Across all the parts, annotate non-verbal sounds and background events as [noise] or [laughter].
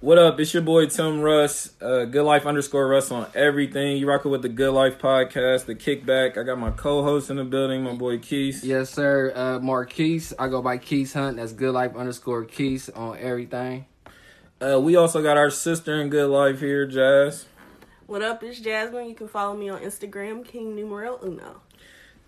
What up? It's your boy Tim Russ. Uh, Good Life underscore Russ on everything. You rocking with the Good Life podcast, the Kickback. I got my co-host in the building, my boy Keith. Yes, sir. Uh, Marquise. I go by Keith Hunt. That's Good Life underscore Keith on everything. Uh, we also got our sister in Good Life here, Jazz. What up? It's Jasmine. You can follow me on Instagram, King Numero Uno.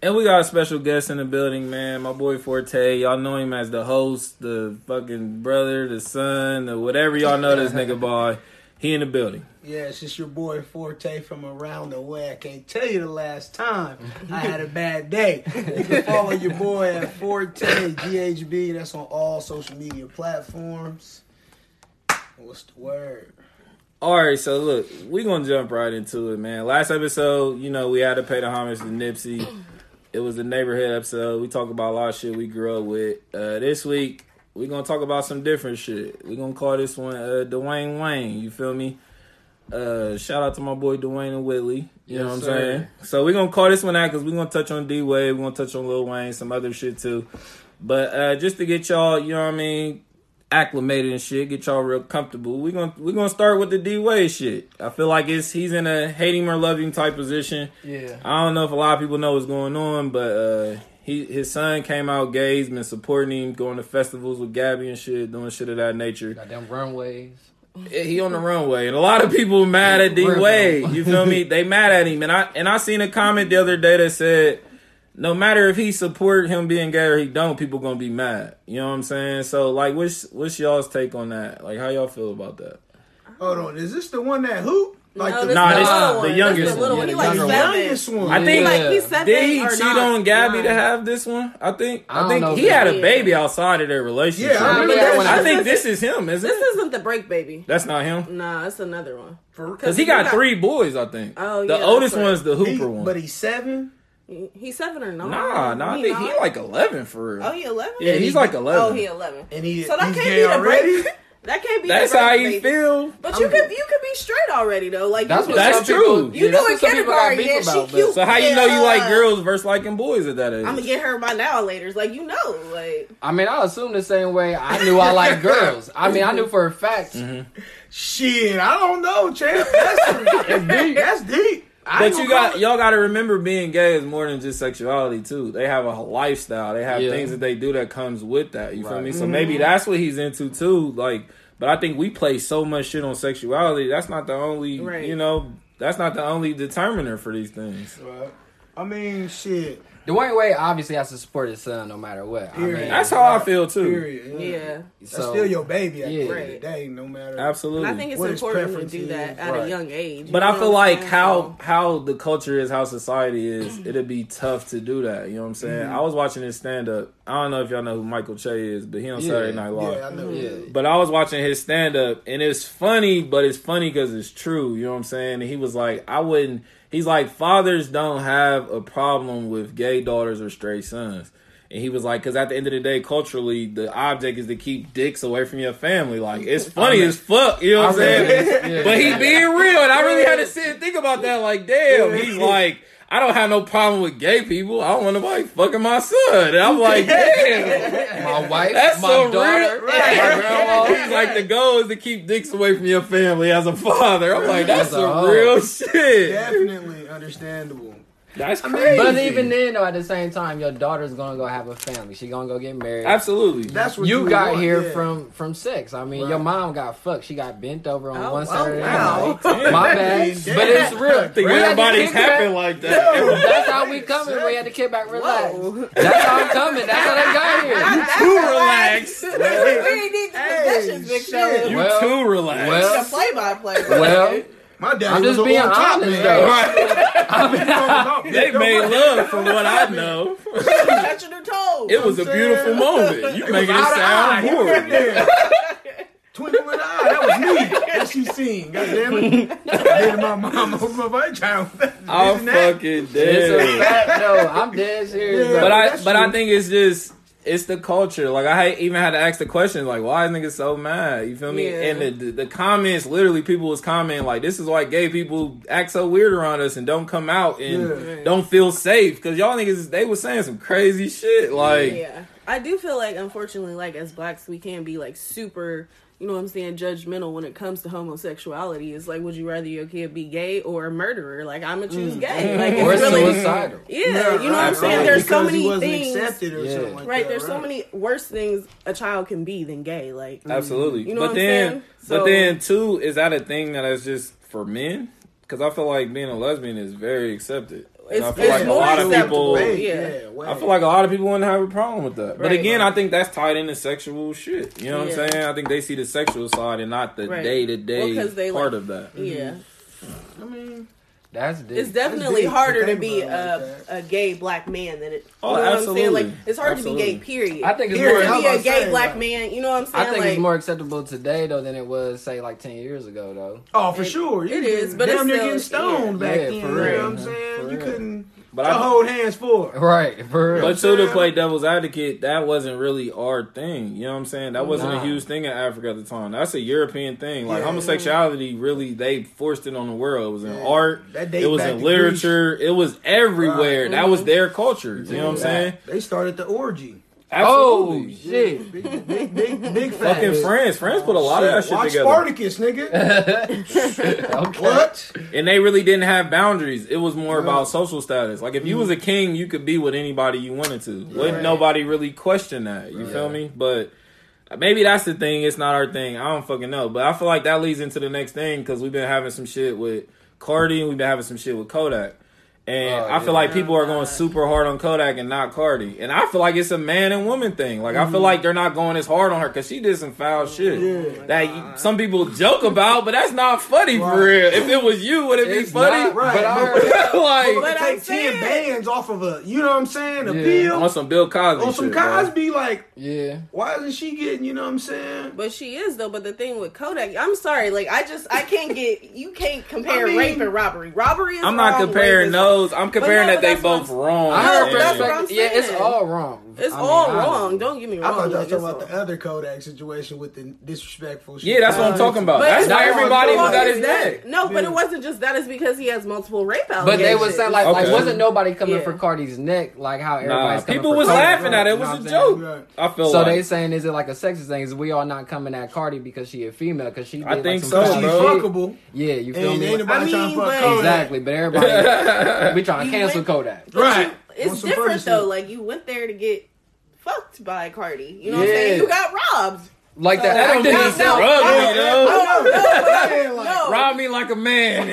And we got a special guest in the building, man. My boy Forte. Y'all know him as the host, the fucking brother, the son, the whatever y'all know this nigga [laughs] boy. He in the building. Yeah, it's just your boy Forte from around the way. I can't tell you the last time I had a bad day. [laughs] You can follow your boy at Forte GHB. That's on all social media platforms. What's the word? All right, so look, we gonna jump right into it, man. Last episode, you know, we had to pay the homage to Nipsey. It was the neighborhood episode. We talk about a lot of shit we grew up with. Uh, this week, we're gonna talk about some different shit. We're gonna call this one uh, Dwayne Wayne. You feel me? Uh, shout out to my boy Dwayne and Whitley. You know what I'm sir. saying? So we're gonna call this one out because we're gonna touch on D Wade. we gonna touch on Lil Wayne, some other shit too. But uh, just to get y'all, you know what I mean, acclimated and shit, get y'all real comfortable. We gonna we gonna start with the D Wade shit. I feel like it's he's in a hate him or love him type position. Yeah. I don't know if a lot of people know what's going on, but uh, he his son came out gay. He's been supporting him, going to festivals with Gabby and shit, doing shit of that nature. Got them runways. He on the runway, and a lot of people mad at D. Wade. You feel me? They mad at him, and I and I seen a comment the other day that said, no matter if he support him being gay or he don't, people gonna be mad. You know what I'm saying? So like, what's what's y'all's take on that? Like, how y'all feel about that? Hold on, is this the one that hoop? Like no, the this Nah, the this- little the one. youngest This the one. one. He Yeah, like the the youngest one. I think- like he seven Did he cheat not? on Gabby to have this one? I think. I I, think he had a baby outside of their relationship. Yeah, I remember Yeah, that. when I think this is him, isn't This it? isn't the break baby. That's not him. Nah, it's another one. Cause he got three boys, I think. Oh, yeah, the oldest that's right. one's the He- Hooper one. but he's seven. He- He's seven or nine? nah, nah, I he like eleven for real. Oh, he eleven. yeah, he's like eleven. Oh, he eleven. And he, So that he's can't gay be the already. break. [laughs] That can't be. That's how you feel. But you could you could be straight already though. Like That's you That's true. People, You yeah, know that's in what some kindergarten, beef yeah, she about, but- cute. So how you Yeah, know you like uh, girls versus liking boys at that age? I'm gonna get her by now later. Like you know, like I mean, I assume the same way I knew I like girls. I mean, I knew for a fact. Mm-hmm. Shit, I don't know, champ. That's, that's [laughs] deep. That's deep. I But you got y'all got to remember being gay is more than just sexuality too. They have a lifestyle. They have Yeah. things that they do that comes with that. You feel Right. me? So maybe that's what he's into too. Like, but I think we play so much shit on sexuality. That's not the only. Right. You know, that's not the only determiner for these things. Right. I mean, shit. Dwyane Wade obviously has to support his son no matter what. I mean, That's how I feel too. Period. yeah. That's so, still your baby at the Yeah. end of the day, no matter. Absolutely. And I think it's What important to do that is, at right. a young age. But you I feel like saying? how So- how the culture is, how society is, [clears throat] it'd be tough to do that. You know what I'm saying? Mm-hmm. I was watching his stand up. I don't know if y'all know who Michael Che is, but he on Yeah. Saturday Night Live. yeah, I know. Yeah. But I was watching his stand up and it's funny, but it's funny because it's true. You know what I'm saying? And he was like, I wouldn't. He's like, fathers don't have a problem with gay daughters or straight sons. And he was like, because at the end of the day, culturally, the object is to keep dicks away from your family. Like, it's funny as fuck. You know what I'm saying? Yeah. But he being real. And I really had to sit and think about that. Like, damn. He's like, I don't have no problem with gay people. I don't want nobody fucking my son. And I'm like, [laughs] damn. my wife, That's my so daughter, [laughs] real. my grandma. [laughs] He's like the goal is to keep dicks away from your family as a father. I'm like, that's As a some real shit. Definitely understandable. That's crazy. But even then, though, at the same time, your daughter's gonna go have a family. She gonna go get married. absolutely. That's what you you got want, here yeah. from from sex. I mean, Right. your mom got fucked. She got bent over on Oh, one oh, Saturday wow. night. [laughs] My bad, [laughs] Damn. but it's real. I think We had to everybody's kick back. happen like that. [laughs] That's how we coming. We had to kick back, relax. Whoa. That's how I'm coming. That's how they got here. You Too relaxed. we need the Hey, possessions mixed You Well, too relaxed. well, play by play. Well, My dad I'm was just a being on top honest, man. though. Right. [laughs] They made love from what I know. [laughs] [laughs] Touching her toes. It was a beautiful moment. You making it Eye to eye. sound He was horrible. there. Twinkle in the eye. That was me. That she seen. God damn it. Then my mom opened my my child. I'm Isn't fucking it's dead. a fact. No, I'm dead serious. Yeah. but I that's but I think it's just it's the culture. Like I even had to ask the question, like, why is niggas so mad? You feel me? Yeah. And the, the the comments, literally, people was commenting like, this is why gay people act so weird around us and don't come out and Yeah. don't feel safe because y'all niggas they was saying some crazy shit. Like, yeah, I do feel like unfortunately, like as blacks, we can be like super, you know what I'm saying, judgmental when it comes to homosexuality. It's like, would you rather your kid be gay or a murderer? Like, I'm gonna choose mm. gay. [laughs] Like, Or it's really, suicidal. yeah, you know what I'm saying. right. There's so Because he many wasn't things. accepted or Yeah. something like Right, that, there's so many worse things a child can be than gay. Like, mm-hmm. Absolutely. You know but what I'm then, saying? but So- then too, is that a thing that is just for men? Because I feel like being a lesbian is very accepted. And It's- I feel it's like a lot of people. Way, Yeah. yeah, way. I feel like a lot of people wouldn't have a problem with that. But Right. again, I think that's tied into sexual shit. You know what Yeah. I'm saying? I think they see the sexual side and not the day to day part like- of that. yeah, mm-hmm. I mean, That's deep. it's definitely deep harder to be a, like a gay black man than it. Oh, you know what I'm absolutely. saying? Like, it's hard to be gay. Period. I think it's Period. more. to be a gay saying black that? man. You know what I'm saying? I think like, it's more acceptable today though than it was say like ten years ago though. oh, for It- sure. You it was but damn it's near still- getting stoned yeah. back Yeah, then. for you real, know what I'm saying? You couldn't But to I, hold hands for. Right, for real. but too, to play devil's advocate, that wasn't really our thing. You know what I'm saying? That wasn't Nah. a huge thing in Africa at the time. That's a European thing. Like Yeah. homosexuality, really, they forced it on the world. It was in Yeah. art. That It was back in to literature. It was everywhere. Right. That was mm-hmm. their culture. You know what I'm saying? They started the orgy. Oh Absolutely. shit! Big, big, big, big [laughs] Fucking facts. France. France put a lot of that shit Watch together. Spartacus, nigga. [laughs] okay. what? And they really didn't have boundaries. It was more Yeah. about social status. Like if you was a mm-hmm. king, you could be with anybody you wanted to. Wouldn't nobody really question that. You feel me? But maybe that's the thing. It's not our thing. I don't fucking know. But I feel like that leads into the next thing because we've been having some shit with Cardi and we've been having some shit with Kodak. And Oh, I feel yeah. like people are going super hard on Kodak and not Cardi. And I feel like it's a man and woman thing. Like I feel mm-hmm. like they're not going as hard on her because she did some foul shit Yeah. that you, some people joke about, but that's not funny for real. If it was you, would it be funny? not, Right, But I but- heard, like But But I'm [laughs] take ten saying- bands off of a, you know what I'm saying? A Yeah. pill on some Bill Cosby on some shit, bro. Cosby. Like, yeah. why isn't she getting? You know what I'm saying? But she is though. But the thing with Kodak, I'm sorry. Like I just I can't get. You can't compare I mean- rape and robbery. Robbery is. I'm not comparing rape is those. I'm comparing no, that they both wrong. I heard that's what I'm perspective. Yeah, it's all wrong. It's I mean, all I- wrong. Don't get me wrong. I wrong. thought y'all talking it's about the other Kodak situation with the disrespectful shit. Yeah, that's what I'm talking about. But That's why not- everybody well, was at his that- neck. No, but it wasn't just that. It's because he has multiple rape allegations. But they was saying like, like Okay. wasn't nobody coming Yeah. for Cardi's neck like how Nah, everybody's coming people for was Cardi, laughing at it. It was a what I'm saying? joke. Right. I feel So like they saying is it like a sexist thing? Is we all not coming at Cardi because she a female? Because she did I like, think some so, She's fuckable. Yeah, you feel me? I mean, to fuck but- Kodak. Exactly, but everybody [laughs] we trying to cancel Kodak. Right. You- On it's different Ferguson. though. Like you went there to get fucked by Cardi. You know what I'm saying? You got robbed. Like So- That don't actor mean himself. me, [laughs] Yeah, though. No, no, Yeah, no. Rob me like a man.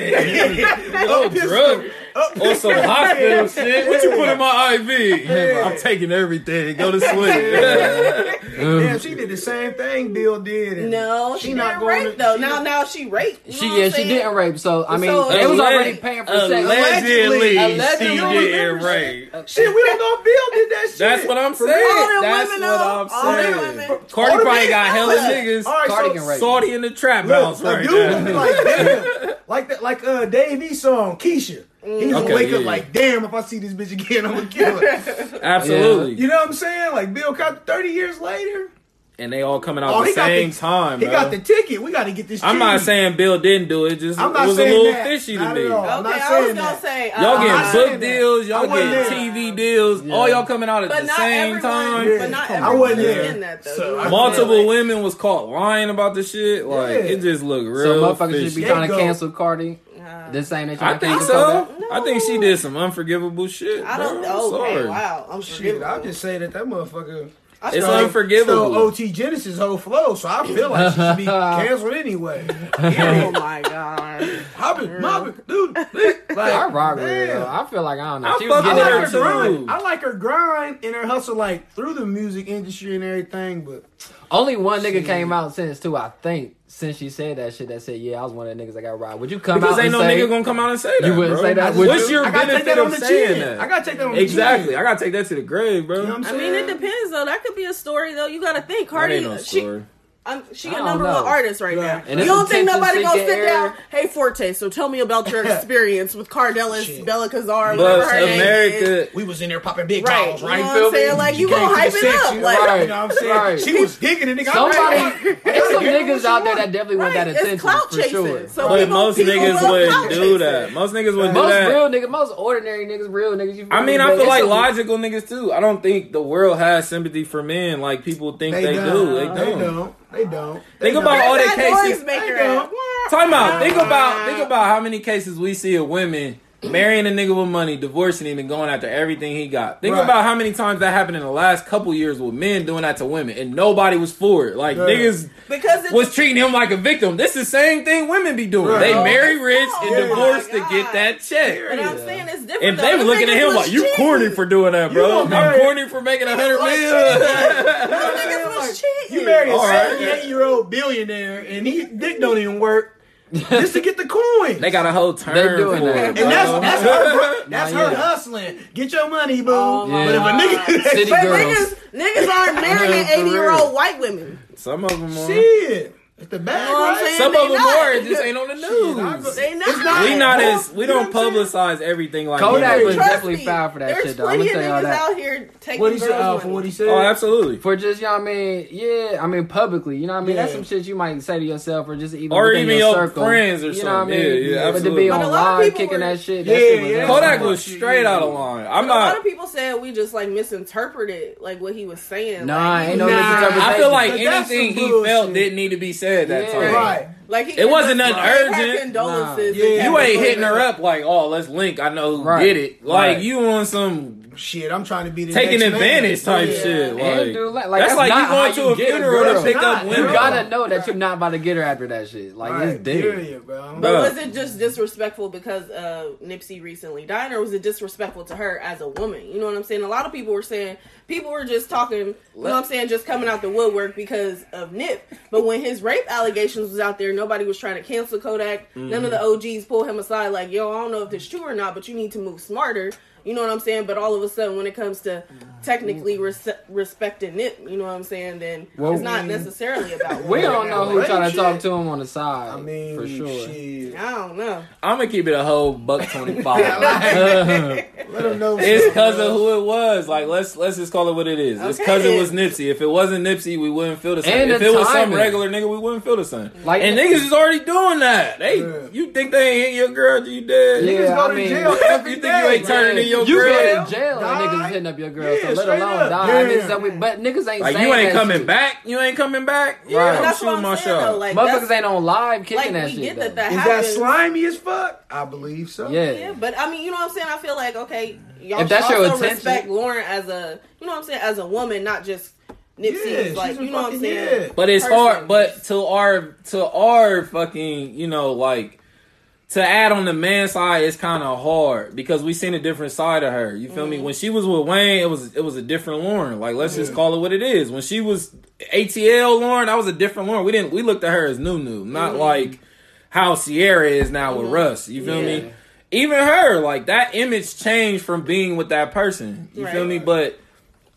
no Up drug. Up Or some [laughs] hospital shit. What you put in my IV? Yeah. I'm taking everything. Go to sleep. Damn, she did the same thing Bill did. No, she, not didn't going rape to- though. she- now, now she raped. She yeah, I'm she didn't rape. So I mean, So- they was Alleg- already paying for sex. Allegedly, Allegedly. she didn't rape. Shit, we don't know Bill did that shit. That's what I'm saying. real. All them That's women, what. I'm saying. women. Cardi All the probably men- got hella niggas. All right, Cardi so, can rape. Salty in the trap Look, house right dude now. like, damn, like that, like uh, Dave E song, Keisha. He's gonna Okay, wake up yeah. like, damn, if I see this bitch again, I'm gonna kill her. [laughs] Absolutely. you know what I'm saying? Like Bill Cosby, 30 years later, And they all coming out oh, the same the time, He bro. got the ticket. We got to get this. I'm not saying Bill didn't do it. Just I'm it not was a little that. fishy to Not me. Okay, I'm not I was gonna that. say Y'all uh, getting not book deals, y'all getting there. TV deals, Yeah. all y'all coming out at but the same everyone, time. Yeah. But not I everyone wasn't is there. in that though. So, you know what I'm Multiple saying? women was caught lying about the shit. Like Yeah. it just looked real. So real. motherfuckers should be trying to cancel Cardi. Nah. This ain't they trying I think so. Kodak. I think she did some unforgivable shit. I don't. bro. Oh, okay, Sorry. wow. I'm Shit, I'll just say that that motherfucker. I It's stole- unforgivable. Stole OT Genasis whole flow, so I feel like she should be [laughs] canceled anyway. [laughs] Oh my god. Hopping, mobbing, dude. [laughs] Like, I rock with her. damn. I feel like I don't know. I She was fuck I getting with it like her her too. grind. I like her grind and her hustle, like through the music industry and everything. But Only one nigga came out since too. I think since she said that shit that said yeah I was one of the niggas that got robbed. Would you come Because out ain't and no say nigga gonna come out and say that. You wouldn't bro. say that, would What's you? your I gotta take benefit that on of the saying chin. that? I gotta take that on the Exactly. I gotta take that to the grave, bro. You know what I'm I mean, it depends though. That could be a story though. You got to think, That Cardi. ain't no she, story. I'm, she a number know. one artist right Right. now. And you don't think nobody gonna sit era. down? Hey, Forte. So tell me about your [laughs] experience with Cardelis, Shit. Bella Kazar, whatever But her name is. America, We was in there popping big Right, balls, you right? know what I'm saying? Like, She you came gonna hype the it up, section, like- right? You know what I'm saying? Right. She was gigging it. nigga. Somebody, there's some niggas out there that definitely want Right, that it's attention clout for chasing. sure. So but people- most people niggas wouldn't do that. Most niggas wouldn't do Most that. real niggas, most ordinary niggas, real niggas. I mean, I feel like logical niggas too. I don't think the world has sympathy for men like people think they, do. They, do. don't. They They don't. don't. They don't. Think They about all the cases. noisemaker They ass. Time out. Think about think about how many cases we see of women marrying a nigga with money, divorcing him, and going after everything he got. Think Right. about how many times that happened in the last couple years with men doing that to women, and nobody was for it. Like Yeah. niggas Because it's was treating him like a victim. This is the same thing women be doing. Right. They Oh, marry rich so- and oh my divorce to get that check. But I'm saying it's different. And they were looking at him like, "You cheating. corny for doing that, bro. don't I'm marry- corny for making a hundred Like million." Them [laughs] niggas was cheating. You marry a 78 year old billionaire and he dick don't even work just to get the coin. they got a whole term They doing for that. and bro. that's that's her that's [laughs] her hustling. Get your money, boo. Oh my but if a nigga City But girls. niggas, niggas aren't marrying [laughs] 80 year old white women. Some of them are. shit, it's the bag, You know what I'm right? saying? Some they of them not. are. It just ain't on the news. go- They not. It's not- We not as we don't what I'm saying? publicize everything like Kodak was definitely me, foul for that there's shit, though. I'ma plenty of tell y'all niggas that. out here taking What he said? girls' Oh, money. for what he oh, said? Oh, absolutely. For just, you know I mean? Yeah, I mean, publicly, you know what I mean? That's some shit you might say to yourself or just even Or within even your, your circle. friends or You know what I something. mean? Yeah, yeah, But to be But a on lot of live people kicking were- that shit, Yeah, that shit yeah. Kodak was straight out of line. I'm But a lot of people said we just like misinterpreted like what he was saying. Nah, ain't no Nah. misinterpretation. I feel like anything he felt didn't need to be said that Yeah. time. Right. Like he It wasn't nothing gave urgent. Condolences. Nah. Yeah. You ain't hitting her up like, oh, let's link. I know who Right. did it. Like Right. you on some Shit, I'm trying to be the taking next man. advantage type Yeah. shit. Like, dude, like, like, that's, like you not going to you a get a funeral to pick It's up not. You gotta know that you're not about to get her after that shit. Like, Right, it's dead. period, bro. But Bruh. was it just disrespectful because uh, Nipsey recently died, or was it disrespectful to her as a woman? You know what I'm saying? A lot of people were saying people were just talking. You know what I'm saying? Just coming out the woodwork because of Nip. But when his rape allegations was out there, nobody was trying to cancel Kodak. None of the mm-hmm. OGs pulled him aside like, "Yo, I don't know if this true or not, but you need to move smarter." You know what I'm saying? But all of a sudden, when it comes to mm-hmm. technically mm-hmm. res- respecting it, you know what I'm saying? Then Well, it's not necessarily about. [laughs] We women. don't know who Right, trying to talk to him on the side. I mean, for sure. shit. I don't know. I'm gonna keep it a whole buck twenty five. [laughs] [laughs] Let them know. It's something, because of who it was. Like let's let's just call it what it is. It's because it was Nipsey. If it wasn't Nipsey, we wouldn't feel the same. And if the it was some regular nigga, we wouldn't feel the same. Mm-hmm. Like- and niggas is already doing that. They Yeah. you think they ain't hit your girl? You dead? Yeah, Niggas go I to mean- jail you every think you ain't turning in your you girl? go to jail and niggas hitting up your girl, Yeah, so let alone up. die. Yeah. Niggas that we- but niggas ain't Like saying you ain't that coming shit. back. You ain't coming back. Yeah, Right. That's what I'm my saying, though. Like, Motherfuckers ain't on live kicking like that shit. get though. that that Is that slimy as fuck? I believe so. Yeah. Yeah, but I mean, you know what I'm saying. I feel like okay, y'all If that's should your also intention- respect Lauren as a, you know what I'm saying, as a woman, not just Yeah, Nipsey's she's like, you know what I'm saying. yeah. But it's person. hard. But to our to our fucking you know like to add on the man side it's kind of hard because we seen a different side of her. You feel me? Mm-hmm. When she was with Wayne, it was it was a different Lauren. Like let's just call it what it is. When she was ATL Lauren, that was a different Lauren. We didn't we looked at her as new new, not mm-hmm. like how Ciara is now with mm-hmm. Russ. You feel Yeah. me? Even her, like that image changed from being with that person. You feel me? But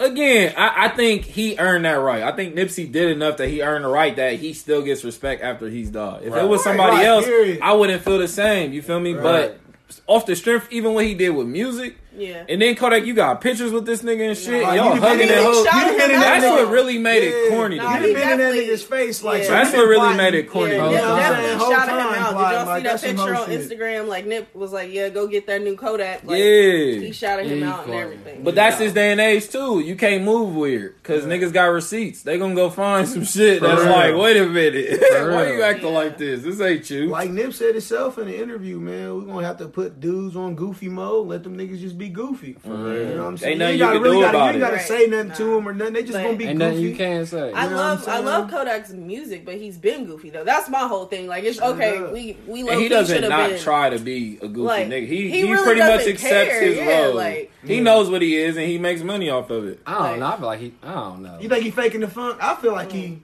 again, I, I think he earned that right. I think Nipsey did enough that he earned the right that he still gets respect after he's died. If it was Right, somebody right, else, period. I wouldn't feel the same. You feel me? But off the strength, even what he did with music, Yeah. and then Kodak, you got pictures with this nigga and shit. Nah, y'all you hugging been and hugging. shot him in That's what really made it corny. Nah, You he been in that nigga's face like Yeah. so That's what really plotting. made it corny. Yeah, Nip yeah. definitely Whole shouted him out. Did y'all plotting, see that picture on shit. Instagram? Like Nip was like, "Yeah, go get that new Kodak." Like, Yeah. he shouted him Yeah, out and everything. But that's his day and age too. You can't move weird because niggas got receipts. They gonna go find some shit that's like, wait a minute, [laughs] why you acting like this? This ain't you. Like Nip said himself in the interview, man, we're gonna have to put dudes on goofy mode, let them niggas just be goofy. Uh-huh. You know what I'm saying? Ain't nothing you you gotta can really do gotta, about you it. ain't gotta Right. say nothing to Nah. them or nothing. They just But- gonna be Ain't nothing goofy. you can say. I know love what I I'm love? Kodak's music, but he's been goofy though. That's my whole thing. Like it's okay, up. we we And low he doesn't should not have been try to be a goofy Like, nigga. He he he, really pretty much doesn't accepts care, his yeah, role. like- he knows what he is and he makes money off of it. I don't know. I feel like he. I don't know. You think he faking the funk? I feel like he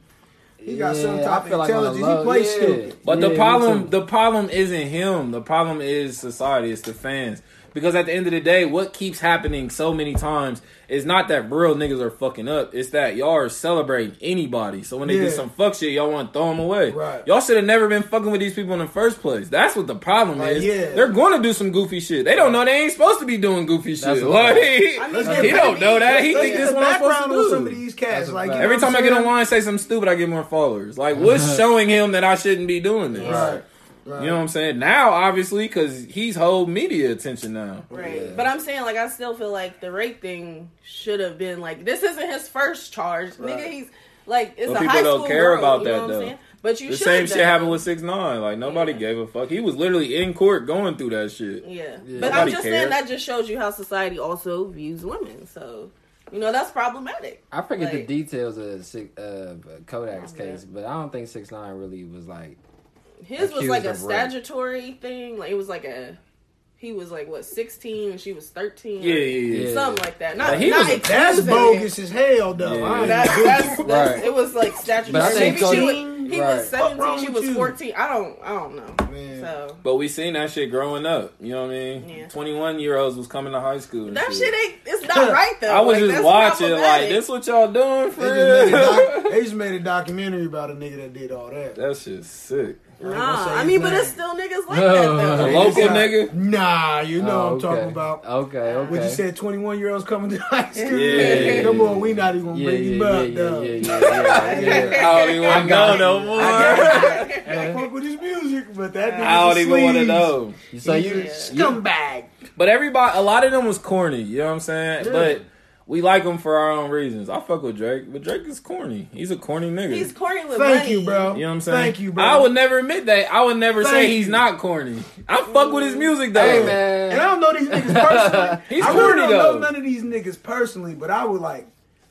he got some type I feel of like on intelligence. he plays yeah. stupid. But Yeah, the problem the problem isn't him. The problem is society. It's the fans. Because at the end of the day, what keeps happening so many times is not that real niggas are fucking up. It's that y'all are celebrating anybody. So when they Yeah. do some fuck shit, y'all want to throw them away. Right. Y'all should have never been fucking with these people in the first place. That's what the problem Like, is. yeah. They're going to do some goofy shit. They don't know they ain't supposed to be doing goofy shit. That's a Like, fact. [laughs] I mean, he don't know that. He think this the what I'm supposed to on do. some of these cats. Like you fact. know Every time I get online and say something stupid, I get more followers. Like, [laughs] what's showing him that I shouldn't be doing this? Right. Right. You know what I'm saying? Now, obviously, because he's whole media attention now. Right. But I'm saying, like, I still feel like the rape thing should have been like this isn't his first charge. Nigga, he's Like it's But a people high don't school care girl, about you that, know what though. Saying? But you The should. same shit though. happened with six nine. Like nobody Yeah. gave a fuck. He was literally in court going through that shit. Yeah, Yeah. but I'm just cared. saying that just shows you how society also views women. So you know that's problematic. I forget the details of uh, Kodak's Yeah. case, but I don't think six nine really was like. His was like a of rape. statutory thing. Like it was like a. He was like what 16 and she was 13. Yeah, yeah, yeah. Yeah. something like that. Not, But he not was That's bogus as hell, though. Yeah. That, that's, that's, Right. It was like statutory. But I think she was, he Right. was 17. She with was you? 14. I don't. I don't know. Man. So But we seen that shit growing up. You know what I mean? Yeah. Twenty one year olds was coming to high school. And that shit ain't. It's not right [laughs] though. I was Like, just watching like problematic. this. What y'all doing for They just, made a doc- [laughs] they just made a documentary about a nigga that did all that. that shit's sick. I ain't gonna Nah, I his mean, but it's still niggas like that A [laughs] though. local Yeah. nigga. Nah, you know Oh, what I'm oh, okay. talking about. Okay, okay. What you said, 21 year olds coming to high school? Yeah. [laughs] Come on, we not even gonna Yeah, bring yeah, him yeah, up, yeah, though. yeah, yeah, yeah, yeah. [laughs] I don't even want to got know no more. I fuck with his music, but that nigga's I don't even want to know. So you, a scumbag. But everybody, a lot of them was corny. You know what I'm saying? Yeah. But we like him for our own reasons. I fuck with Drake, but Drake is corny. He's a corny nigga. He's corny with Thank money. you, bro. you know what I'm saying? Thank you, bro. I would never admit that. I would never say Thank he's not corny. I fuck with his music though. Hey man, And I don't know these niggas [laughs] personally. He's I corny, really don't though. know none of these niggas personally, but I would like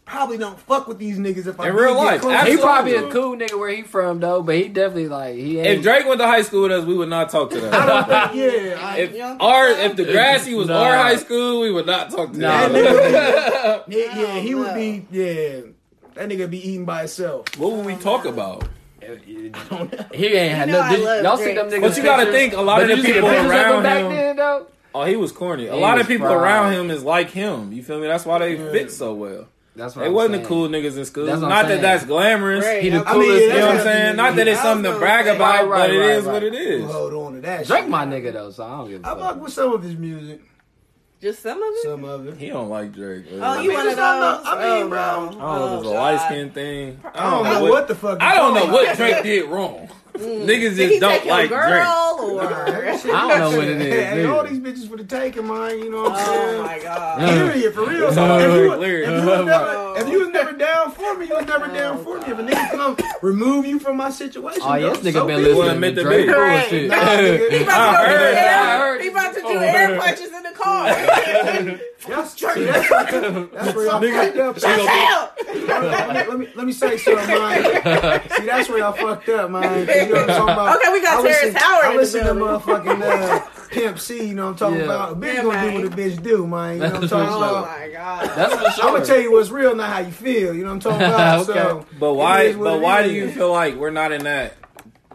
probably don't fuck with these niggas if I In did real get life, close he to absolutely. probably a cool nigga where he from though, but he definitely like he ain't. If Drake went to high school with us, we would not talk to [laughs] them. I don't think, yeah. I, If You don't our if Degrassi was Nah. our high school, we would not talk to Nah, them. [laughs] yeah, yeah, he would be, yeah. That nigga be eating by himself. what would we talk about? he ain't had You know no. I Did, y'all see them niggas? But you gotta pictures? think, a lot of the did you see people pictures him around back him- then though. Oh, he was corny. A He lot of people fried. around him is like him. You feel me? That's why they Yeah. fit so well. That's what They I'm wasn't saying. the cool niggas in school. That's what I'm Not that saying. that's glamorous. Right. He the I I mean, coolest. You know what I'm saying? Not that it's something to brag about, Right, but it right, is right, what it is. We'll hold on to that Drake shit. my nigga though, so I don't give a I fuck. fuck with some of his music. Just some of it. Some of it. He don't like Drake. Oh, I you mean, one of those? I mean, oh, bro. no. don't know if it's a Oh, light skin thing. I don't know what the fuck. I don't know what talking Drake did wrong. Mm. Niggas Did he just don't take like Drake. girl or? [laughs] I don't know [laughs] what it is, Hey, all these bitches for the taking, man. You know what I'm Oh saying? Oh my god. Period, for real. So all if, you, clear. if, you never, if you was never down for me, you was never down for me. If a nigga come remove you from my situation, Oh yeah, go, this nigga so been be Well, listening admit to the Drake. Right. bullshit. Nah, nigga. [laughs] He about to do air. He about to do Oh, air punches in the car. [laughs] That's, see, that's, that's where y'all fucked up. Shut down. let, me, let me let me say something, man. See, that's where y'all fucked up, man. 'Cause You know what I'm talking about? Okay, we got I Terrence Howard I listen to motherfucking uh, Pimp C. You know what I'm talking Yeah. about? A bitch Yeah, gonna man. do what a bitch do, man. You know what I'm talking what's Oh up. about? my god. That's for sure. I'm gonna tell you what's real, not how you feel. You know what I'm talking [laughs] about? Okay. So, But why? But why do you feel like we're not in that?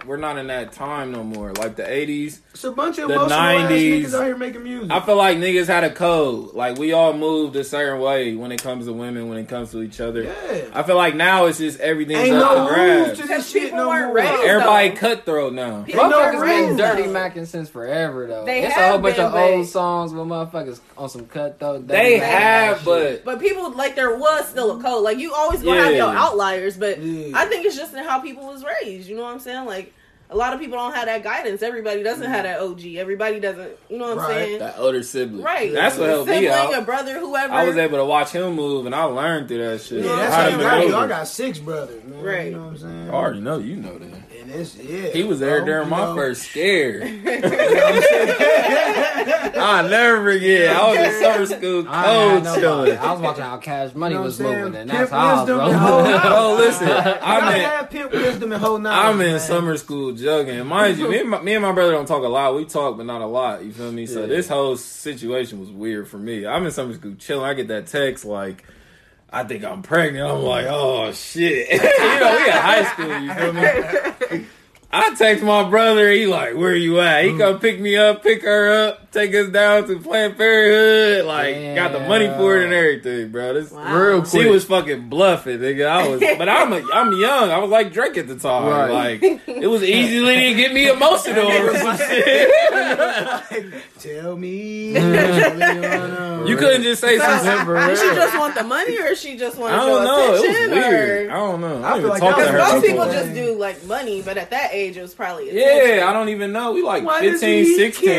We're not in that time no more. Like the '80s, It's a bunch of the 90s. out here making music. I feel like niggas had a code. Like we all moved a certain way when it comes to women, when it comes to each other. Yeah. I feel like now it's just everything's Ain't up no for rules grabs. to this shit no more. raised Everybody though. cutthroat now. People no Motherfuckers been dirty though. macking since forever though. They it's a whole bunch been, of but- old songs with motherfuckers on some cutthroat. dirty They macking have, shit. but But people like there was still a code. Like you always gonna have your outliers, but Yeah. I think it's just in how people was raised. You know what I'm saying? Like a lot of people don't have that guidance. Everybody doesn't have that OG. Everybody doesn't. You know what I'm Right. saying? that older sibling. Right. That's what A helped me out. a brother, whoever. I was able to watch him move, and I learned through that shit. Yeah, Yeah, that's How how to you got. maneuver. I got six brothers, man. Right. You know what I'm saying? I already know you know that. And it's yeah. He was there bro, during my know. first scare. I [laughs] [laughs] I'll never forget. I was in summer school, I, cold ain't know chilling. I was watching how Cash Money You know was what moving, and Pimp that's how, wisdom bro. and whole [laughs] oh, listen, I'm in, pimp wisdom and whole knowledge. I'm in man. summer school jugging. Mind you, me and, my, me and my brother don't talk a lot. We talk, but not a lot. You feel me? So Yeah. this whole situation was weird for me. I'm in summer school chilling. I get that text like, I think I'm pregnant. I'm like, oh shit. [laughs] you know, we in high school. You feel me? I text my brother. He like, where you at? He mm. come pick me up, pick her up, take us down to Planned Parenthood. Like, got the money for it and everything, bro. This Wow. Real she was fucking bluffing, nigga. I was, but I'm a, I'm young. I was like Drake at the time. Right. Like it was easily to get me emotional over some [laughs] shit. [laughs] Tell me. you [laughs] you couldn't just say So, something. did she just want the money, or she just want I to don't show know. It was attention? weird. I don't know. I I don't feel even like talk to her. Because most people more. just do like money, but at that age, it was probably attention. Yeah, I don't even know. We like Why does 15, he 16.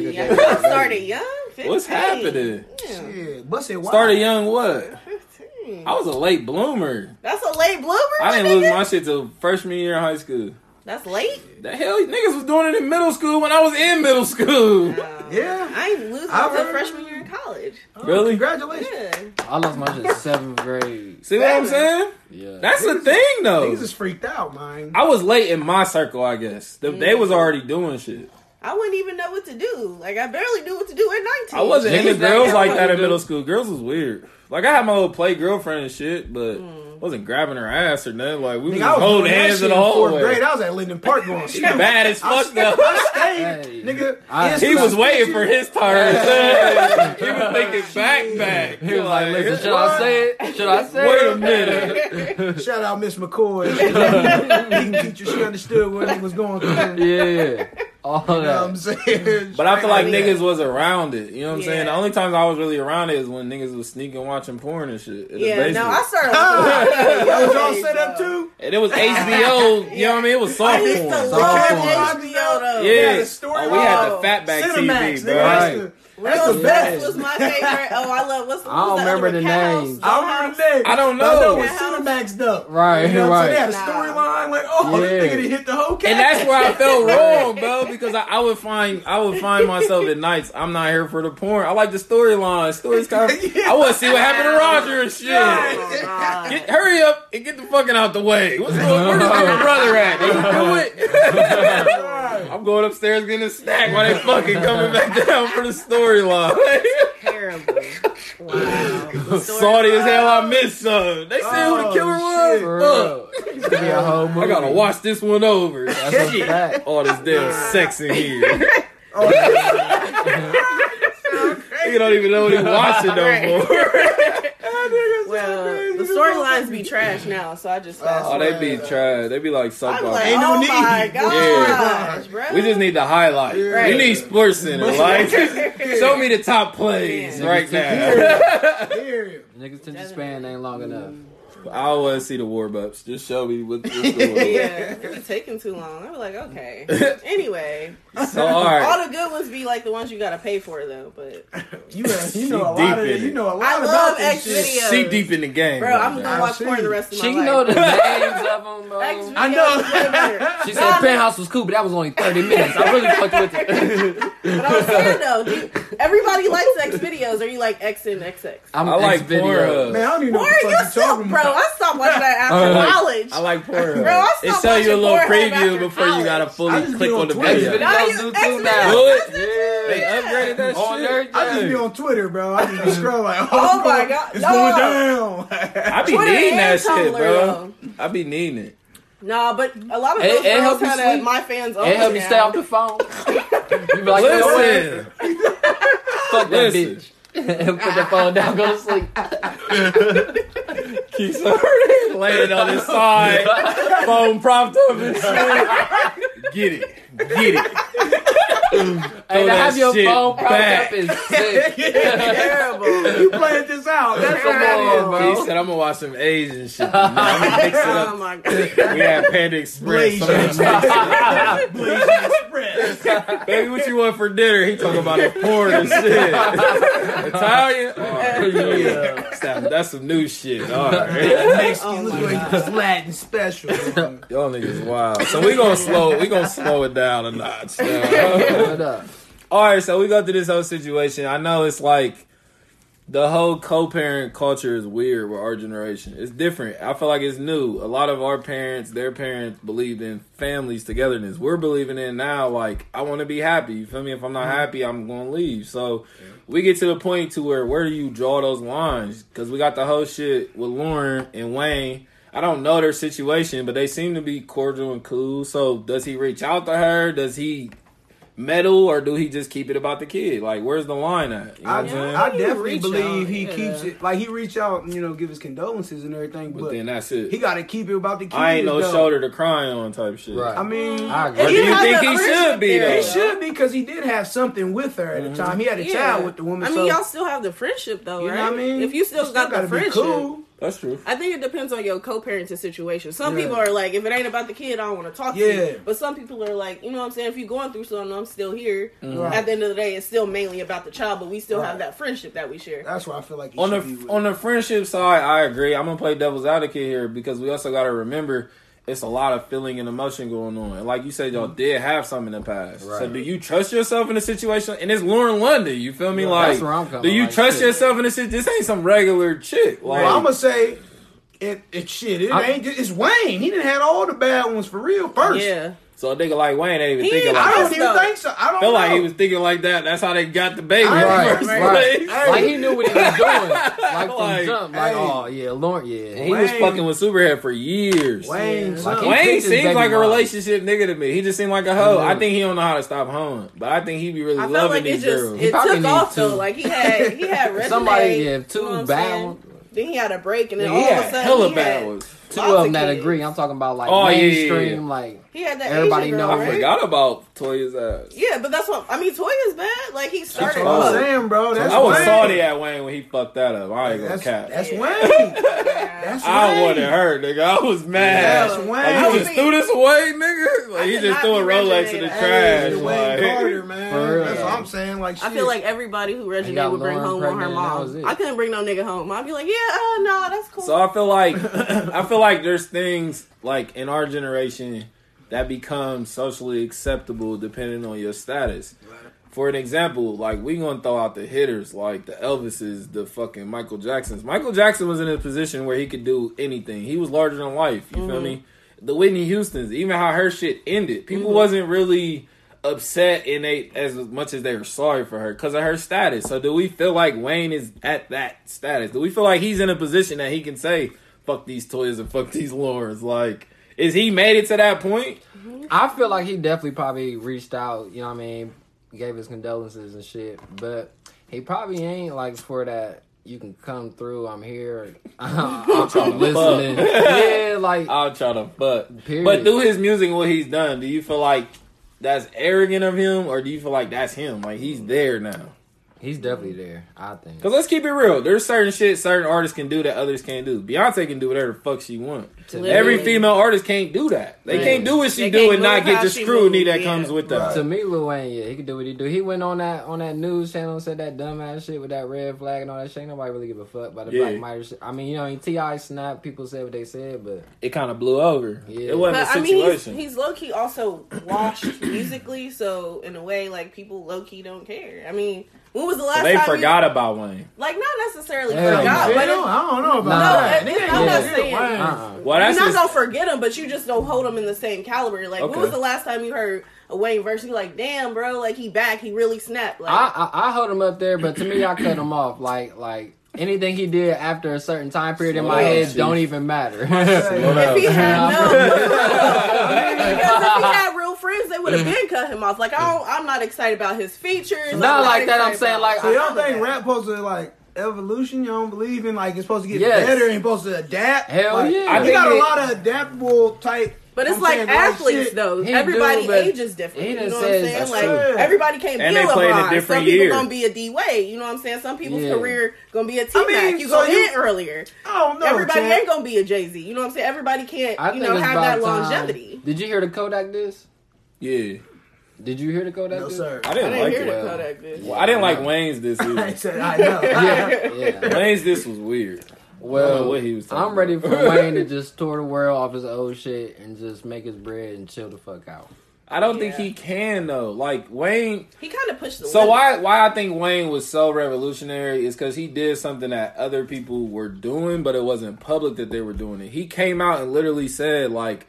Care for me? Nigga, Yeah, y'all [laughs] started young. 15. What's happening? Yeah, Shit, but say why? Started young what? 15. I was a late bloomer. That's a late bloomer. I didn't lose my shit till freshman year in high school. That's late. The hell, niggas was doing it in middle school when I was in middle school. Yeah. I ain't lose I until freshman year in college. Oh, really? Congratulations. Yeah. I lost my shit seventh grade. See what I'm saying? Yeah. That's the thing, though. Niggas is freaked out, man. I was late in my circle, I guess. The, They mm. was already doing shit. I wouldn't even know what to do. Like I barely knew what to do at 19. I wasn't into girls like that in middle school. Girls was weird. Like I had my little play girlfriend and shit, but Mm. Wasn't grabbing her ass or nothing. Like we was Nigga, just I was holding hands in the hallway. fourth grade. I was at Linden Park [laughs] going She stupid. bad as fuck though. I stayed, Hey. nigga. I- He was suspension. waiting for his turn. [laughs] he was thinking back, back. He was like, listen, should I say it? Should I say Wait a minute. [laughs] Shout out Miss McCoy. Reading teacher, she understood what it was going through. Yeah. All know what I'm saying? But I feel like Yeah. niggas was around it. You know what I'm saying? The only times I was really around it is when niggas was sneaking watching porn and shit. Yeah, no, basement. I started. That was y'all set up too? and it was HBO. You know what I mean? It was I soft used to porn. HBO. Yeah, Yeah, the story oh, we had the line. fatback Cinemax, TV, nigga, bro. that's the- Real That's the best. was my favorite. Oh, I love what's the I don't remember the one? Cat names. House, I remember the name. I don't But I know know. it was Cinemax though. Right, You know what I'm saying? They had a right. storyline like, oh, [laughs] this Yeah. nigga done hit the whole cat. And that's where I felt wrong, bro, because I, I would find I would find myself at nights. I'm not here for the porn. I like the storyline. Stories kind of. [laughs] Yeah. I want to see what happened to Roger and shit. Oh, Get, hurry up and get the fucking out the way. What's going? Where's my [laughs] brother at? Did he do it? [laughs] I'm going upstairs getting a snack while they fucking coming back down for the storyline. [laughs] Terrible. Wow. Story- [laughs] Salty as hell. I missed some. They said who the Oh, killer was. shit. Fuck. real. Used to be a whole movie. I gotta watch this one over. That's a fact. All this damn sex in here. Oh, Nigga don't even know what he watching no more. [laughs] Well, the storylines be trash now, so I just oh, fast Oh, they be trash. They be like soap like, operas. Oh ain't no oh need. my gosh, Yeah. bro. We just need the highlight. Right. We need Sports Center. Like, [laughs] show me the top plays Yeah. right now. Here. [laughs] Niggas' attention span ain't long enough. I want to see the warm ups. Just show me what, what's [laughs] going Yeah, it's taking too long. I be like, okay. [laughs] Anyway, on. So, all all right. the good ones be like the ones you gotta pay for though. But You, you know a lot of deep it. in You know a lot I about love this X shit. videos. See deep in the game. bro, right I'm now. gonna I watch see. porn the rest of my She life. She know the [laughs] names of them, bro. X I know. She said Penthouse was cool, but that was only 30 minutes. I really fucked with it. But I was saying though, you- everybody likes X videos. Or you like XNXX? I'm I like X video. Man, I don't even know Or what the you fuck you talking bro? about. I stopped watching that after I like- college. I like Pornhub. Bro, I it stopped show you a little preview after before you gotta fully click on on the video. Now Videos you do X too now. Do it. Yeah. They upgraded that On shit. everything. I just be on Twitter, bro. I just be [laughs] scrolling like, oh, Oh my God. it's No. going down. I be Twitter needing that and shit, Tumblr, bro. I be needing it. Nah, but a lot of It- those it girls help you had sleep. my fans It only help you stay off the phone. [laughs] You be like, you know what? Listen, [laughs] Fuck that Listen. Bitch. [laughs] Put the phone down, go to sleep. keeps laying on his side, [laughs] phone propped up and shit. Get it, get it. [laughs] Hey, to have your phone propped back. up is sick. Terrible. you playing this out. That's Come what that on, bro. He said, "I'm gonna watch some Asian shit. [laughs] Man, I'm gonna mix it Oh up. my god. We had Panda Express. Blaze so I'm gonna mix it up. Blazing Express. Baby, what you want for dinner? He talking about a porn and shit. Italian? Oh, [laughs] yeah. That's, that's some new shit. All right. Mexican, oh, look like this Latin special. bro. Y'all niggas wild. So we gonna slow we gonna slow it down a notch. [laughs] now. What up? [laughs] All right, so we go through this whole situation. I know it's like the whole co-parent culture is weird with our generation. It's different. I feel like it's new. A lot of our parents, their parents, believed in families togetherness. We're believing in now. Like I want to be happy. You feel me? If I'm not mm-hmm. happy, I'm going to leave. So we get to the point to where where do you draw those lines? Because we got the whole shit with Lauren and Wayne. I don't know their situation, but they seem to be cordial and cool. So does he reach out to her? Does he meddle or do he just keep it about the kid? Like, where's the line at? You know I, what I'm? I definitely believe out, he yeah. keeps it. Like he reach out and you know give his condolences and everything, but but then that's it. he got to keep it about the kids. I ain't no though. shoulder to cry on type shit. Right. I mean, I Or agree. do you think he should be there, though? he should be because he did have something with her at the mm-hmm. time. He had a Yeah. child with the woman. I mean, so, y'all still have the friendship though, you right? know what I mean? If you still, You got the gotta be friendship, cool. That's true. I think it depends on your co-parenting situation. Some Yeah. people are like, if it ain't about the kid, I don't want to talk to you. But some people are like, you know what I'm saying? If you're going through something, I'm still here. Mm-hmm. Right. At the end of the day, it's still mainly about the child, but we still Right. have that friendship that we share. That's why I feel like you on should the be with on the friendship side, I agree. I'm gonna play devil's advocate here because we also got to remember it's a lot of feeling and emotion going on. And like you said, y'all mm-hmm. did have some in the past. Right. So do you trust yourself in a situation? And it's Lauren London. You feel me? Right. Like, That's where I'm coming, do you like, trust shit. yourself in a situation? This ain't some regular chick. Like, Well, I'm gonna say it. It shit. It I- ain't. It's Wayne. He didn't have all the bad ones for real first. Yeah. So a nigga like Wayne ain't even He thinking ain't- like I that. don't even though. think so. I don't feel like he was thinking like that. That's how they got the baby. I- in the right, first right, place. Hey. Like he knew what he was [laughs] doing, like from Like, jump. Like, hey. oh yeah, Lauren, yeah. He was fucking with Superhead for years. Wayne. Like, Wayne seems baby like a mom. relationship nigga to me. He just seemed like a hoe. Mhm. I think he don't know how to stop hoeing, but I think he be really I loving like it these just girls. it probably took need off to. though. Like he had he had resume. [laughs] Somebody, yeah, you know two what bad ones. Then he had a break, and then all he of a had sudden hella he bad ones. Two of them that agree. I'm talking about like Oh, yeah, yeah, mainstream, like He had that Everybody Asian know. girl, I I forgot about Toya's ass. Yeah, but that's what I mean. Toya's bad. Like he That's started. what I'm saying, bro. That's I was Wayne. salty at Wayne when he fucked that up. I ain't gonna cap. that's Yeah. Wayne. [laughs] That's I Wayne. wanted her, nigga. I was mad. That's Wayne. Like, I you was just being- threw this away, nigga. Like I he just threw a Rolex in the trash. Wayne Like, Carter, [laughs] man. For That's what I'm saying. Like, I shit. feel like everybody who got Regina would bring Lauren home on her pregnant, and that was mom. I couldn't bring no nigga home. I'd be like, yeah, uh, no, that's cool. So I feel like [laughs] I feel like there's things like in our generation that become socially acceptable depending on your status. For an example, like we gonna throw out the hitters, like the Elvises, the fucking Michael Jacksons. Michael Jackson was in a position where he could do anything. He was larger than life. You feel me? Mm-hmm. The Whitney Houston's, even how her shit ended, people mm-hmm. wasn't really upset in they as much as they were sorry for her because of her status. So do we feel like Wayne is at that status? Do we feel like he's in a position that he can say "fuck these toys" and "fuck these lords"? Like, is he made it to that point? I feel like he definitely probably reached out, you know what I mean, gave his condolences and shit, but he probably ain't like for that. You can come through. I'm here. [laughs] I'm, I'm listening. yeah, like I'll try to fuck. Period. But through his music what he's done, do you feel like that's arrogant of him, or do you feel like that's him? Like he's there now. He's definitely there. I think. Cause let's keep it real. There's certain shit certain artists can do that others can't do. Beyonce can do whatever the fuck she want. To Every female artist can't do that. They Right. can't do what she They do and not get the scrutiny move, that yeah. comes with that. Right. To me, Lil Wayne, yeah, he could do what he do. He went on that on that news channel and said that dumbass shit with that red flag and all that shit. Ain't Nobody really give a fuck about the Yeah. Black Mitre shit. I mean, you know, in Ti snap, people said what they said, but It kind of blew over. Yeah. It wasn't But a I mean, he's, situation. he's low key also washed musically, so in a way, like people low key don't care. I mean, when was the last So they time forgot about Wayne. Like, not necessarily Hell forgot, no. but I it, don't, I don't know about Nah. that. No, Nigga it- I'm gonna not saying- uh-uh. Well, that's you're not just, gonna forget him, but you just don't hold him in the same caliber. Like, Okay. when was the last time you heard a Wayne verse? You like, damn, bro, like he back, he really snapped. Like, I, I I hold him up there. But to me, I cut him off. Like like anything he did after a certain time period in my down, head Chief. don't even matter. If he had no, [laughs] because if he had real friends, they would have been cut him off. Like, I don't, I'm not excited about his features. I'm Not like that, I'm excited saying, about like, So y'all none think rap supposed to like evolution? You don't believe in like it's supposed to get Yes. better and supposed to adapt? Hell Like, yeah. I we think got a it- lot of adaptable type. But it's I'm like saying, athletes, shit. though. He Everybody do, but ages different. You know what I'm saying? that's Like true. everybody can't And be they a play in a LeBron. different Some people year. gonna be a D Wade. You know what I'm saying? Some people's Yeah. career gonna be a T I Mac. mean, you so gonna you- hit earlier. Oh don't. Everybody Chad. ain't gonna be a Jay Z. You know what I'm saying? Everybody can't. I you know have that time. longevity. Did you hear the Kodak this? Yeah, Did you hear the Kodak No diss? sir. I I didn't didn't like hear it. the Kodak this. Well, I didn't like uh-huh. Wayne's this [laughs] I either. said I know. [laughs] Yeah, yeah. Wayne's this was weird. I don't know Well, what he was I'm ready for Wayne to [laughs] just tour the world off his old shit and just make his bread and chill the fuck out. I don't think he can though. Like Wayne. He kind of pushed the. So limit. why why I think Wayne was so revolutionary is because he did something that other people were doing, but it wasn't public that they were doing it. He came out and literally said like.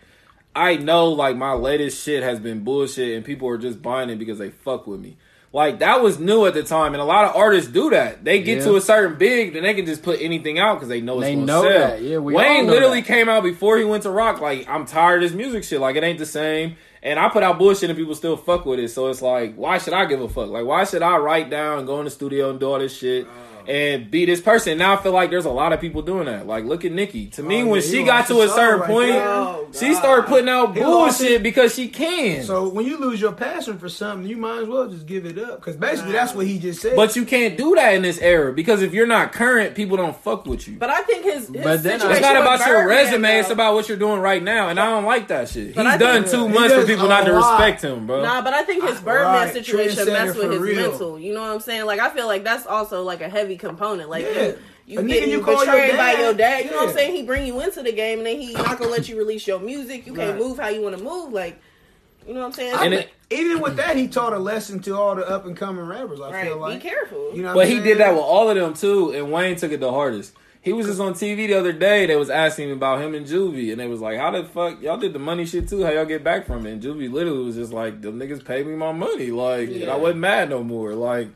I know like my latest shit has been bullshit and people are just buying it because they fuck with me. Like that was new at the time and a lot of artists do that. They get Yeah. to a certain big then they can just put anything out because they know it's They gonna know sell. that. Yeah, we Wayne know literally that. came out before he went to rock like I'm tired of this music shit. Like it ain't the same. And I put out bullshit and people still fuck with it. So it's like, why should I give a fuck? Like, why should I write down and go in the studio and do all this shit and be this person. Now I feel like there's a lot of people doing that. Like, look at Nicki. To me, Oh, when yeah, she got to a certain right point, there. Oh, she started putting out He bullshit because she can. So when you lose your passion for something, you might as well just give it up. Because basically, that's what he just said. but you can't do that in this era because if you're not current, people don't fuck with you. But I think his, his But then It's not about your Birdman, resume. It's about what you're doing right now, and I don't like that shit. But He's I done think- too much for people a not to lot. respect him, bro. Nah, but I think his I- Birdman right, situation messed with his real. mental. You know what I'm saying? Like I feel like that's also like a heavy component. Like Yeah. you, you A nigga getting you call your betrayed by your dad. You know what I'm saying? He bring you into the game and then he not gonna let you release your music. You can't Right. move how you want to move. Like you know what I'm saying? And it- even with that, he taught a lesson to all the up and coming rappers. I right. feel like. Be careful. You know, But I'm he did that with all of them too, and Wayne took it the hardest. He was just on TV the other day. They was asking him about him and Juvie, and they was like, "How the fuck y'all did the money shit too? How y'all get back from it?" And Juvie literally was just like, "The niggas paid me my money, like, and I wasn't mad no more. Like,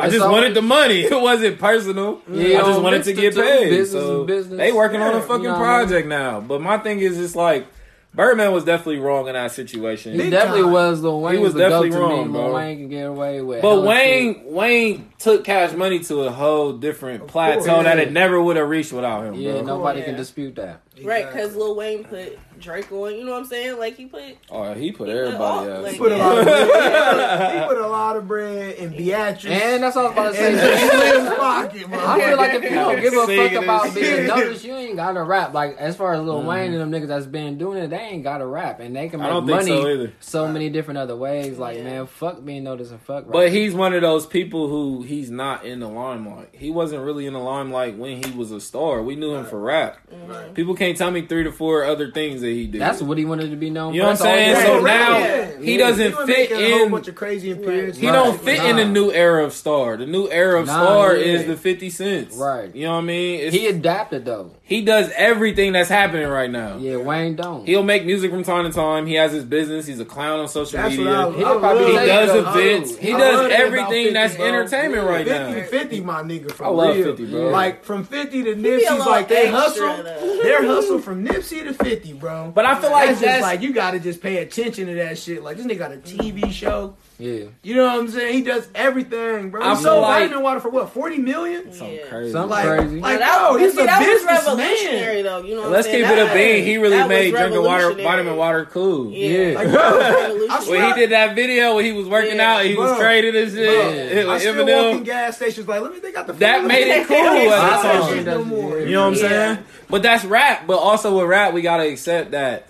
I just wanted the money. [laughs] It wasn't personal. Yeah, I just wanted to get paid. business so is business. they working on a fucking you know what I mean? project now. But my thing is, it's like Birdman was definitely wrong in that situation. He Big definitely time. was Lil Wayne. He was the go definitely wrong, me. Lil bro. Wayne can get away with. But Wayne, shit. Wayne took Cash Money to a whole different plateau course. that it never would have reached without him, yeah, bro. nobody Yeah. can dispute that. Right, because Lil Wayne put Drake on. You know what I'm saying? Like he put. Oh, he put He put everybody all- up. like- He put a lot of [laughs] bread. he put a lot of bread in Beatrice. And that's what I was about to say. Slim's pocket, bro. I feel like if you don't give a fuck about and being noticed, you ain't gotta rap. Like as far as Lil Wayne and them niggas that's been doing it, they ain't gotta rap, and they can I make don't think money so so many different other ways. Like Yeah. man, fuck being noticed and fuck. But he's one of those people who he's not in the limelight. He wasn't really in the limelight when he was a star. We knew him for rap. Mm-hmm. People can't tell me three to four other things that he did. that's what he wanted to be known. You know what I'm That's all he saying? So Right, now right, he doesn't He was fit making a whole in- bunch of crazy appearances. He Right. don't fit in the new era of star. The new era of Nah, star yeah. is the Fifty Cents. Right. You know what I mean? It's, he he adapted though. he does everything that's happening right now. Yeah, Wayne don't. He'll make music from time to time. He has his business. He's a clown on social That's what media. I, He'll I probably He does the- events. He does love that about everything 50, that's bro. entertainment right 50, now. 50, my nigga, for I love real. 50, bro. Like from 50 to a Nipsey's like they extra, hustle. though. Hustle from Nipsey to 50, bro. But I feel like that's just like you gotta just pay attention to that shit. Like this nigga got a TV show. Yeah, You know what I'm saying? He does everything, bro. I He feel sold like- vitamin water for what? 40 million? something Yeah. crazy. Something Like, crazy. like Now that, yo, but he's see, a that was businessman. revolutionary, though. You know, what Let's I'm keep saying? it a bean. He really made drinking water, vitamin water cool. Yeah, Like, bro, [laughs] was I When he did that video when he was working Yeah. out, and he was trading and shit. Bro, [laughs] It I was still walk in gas stations like, let me. They got the That made it cool They at the time. no more. You know what I'm saying? But that's rap. But also with rap, we gotta accept that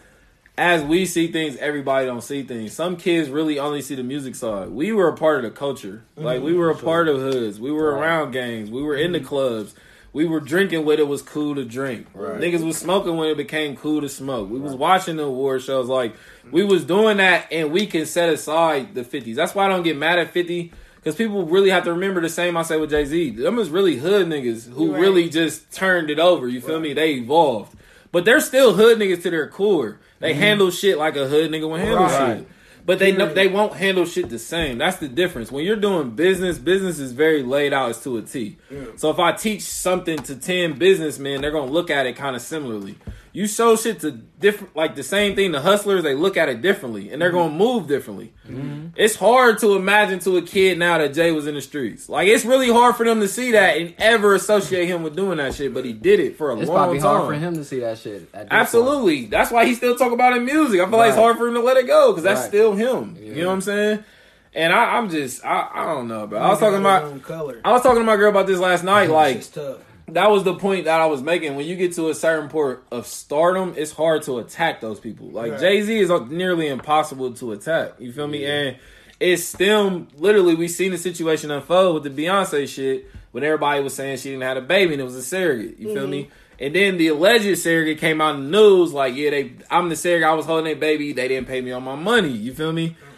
as we see things, everybody don't see things. Some kids really only see the music side. We were a part of the culture. Like we mm-hmm, were a part of hoods. We were around gangs. We were in the mm-hmm. clubs. We were drinking when it was cool to drink. Niggas was smoking when it became cool to smoke. We was watching the award shows. Like mm-hmm. we was doing that, and we can set aside the fifties. That's why I don't get mad at fifty. Because people really have to remember the same I say with Jay Z. Them is really hood niggas who Right. really just turned it over. You feel me? They evolved. But they're still hood niggas to their core. They mm-hmm. handle shit like a hood nigga would handle Right. shit. But they know, they won't handle shit the same. That's the difference. When you're doing business, business is very laid out as to a T. So if I teach something to ten businessmen, they're gonna look at it kind of similarly. You show shit to different, like the same thing to hustlers, they look at it differently, and they're mm-hmm. gonna move differently. Mm-hmm. It's hard to imagine to a kid now that Jay was in the streets. Like it's really hard for them to see that and ever associate him with doing that shit. But he did it for a long time. it's long probably time. hard for him to see that shit. this point. Absolutely. That's why he still talk about it in music. I feel like it's hard for him to let it go because that's Right. still him. Yeah. You know what I'm saying? And I, I'm just, I, I don't know, bro. I was talking about, color. I was talking to my girl about this last night. Like It's tough. That was the point that I was making. When you get to a certain point of stardom, it's hard to attack those people. Like Right. Jay Z is nearly impossible to attack. You feel me? And it's still literally we seen the situation unfold with the Beyonce shit when everybody was saying she didn't have a baby and it was a surrogate. You feel me? Mm-hmm. And then the alleged surrogate came out in the news like, yeah, they I'm the surrogate. I was holding a baby. They didn't pay me all my money. You feel me? Mm-hmm.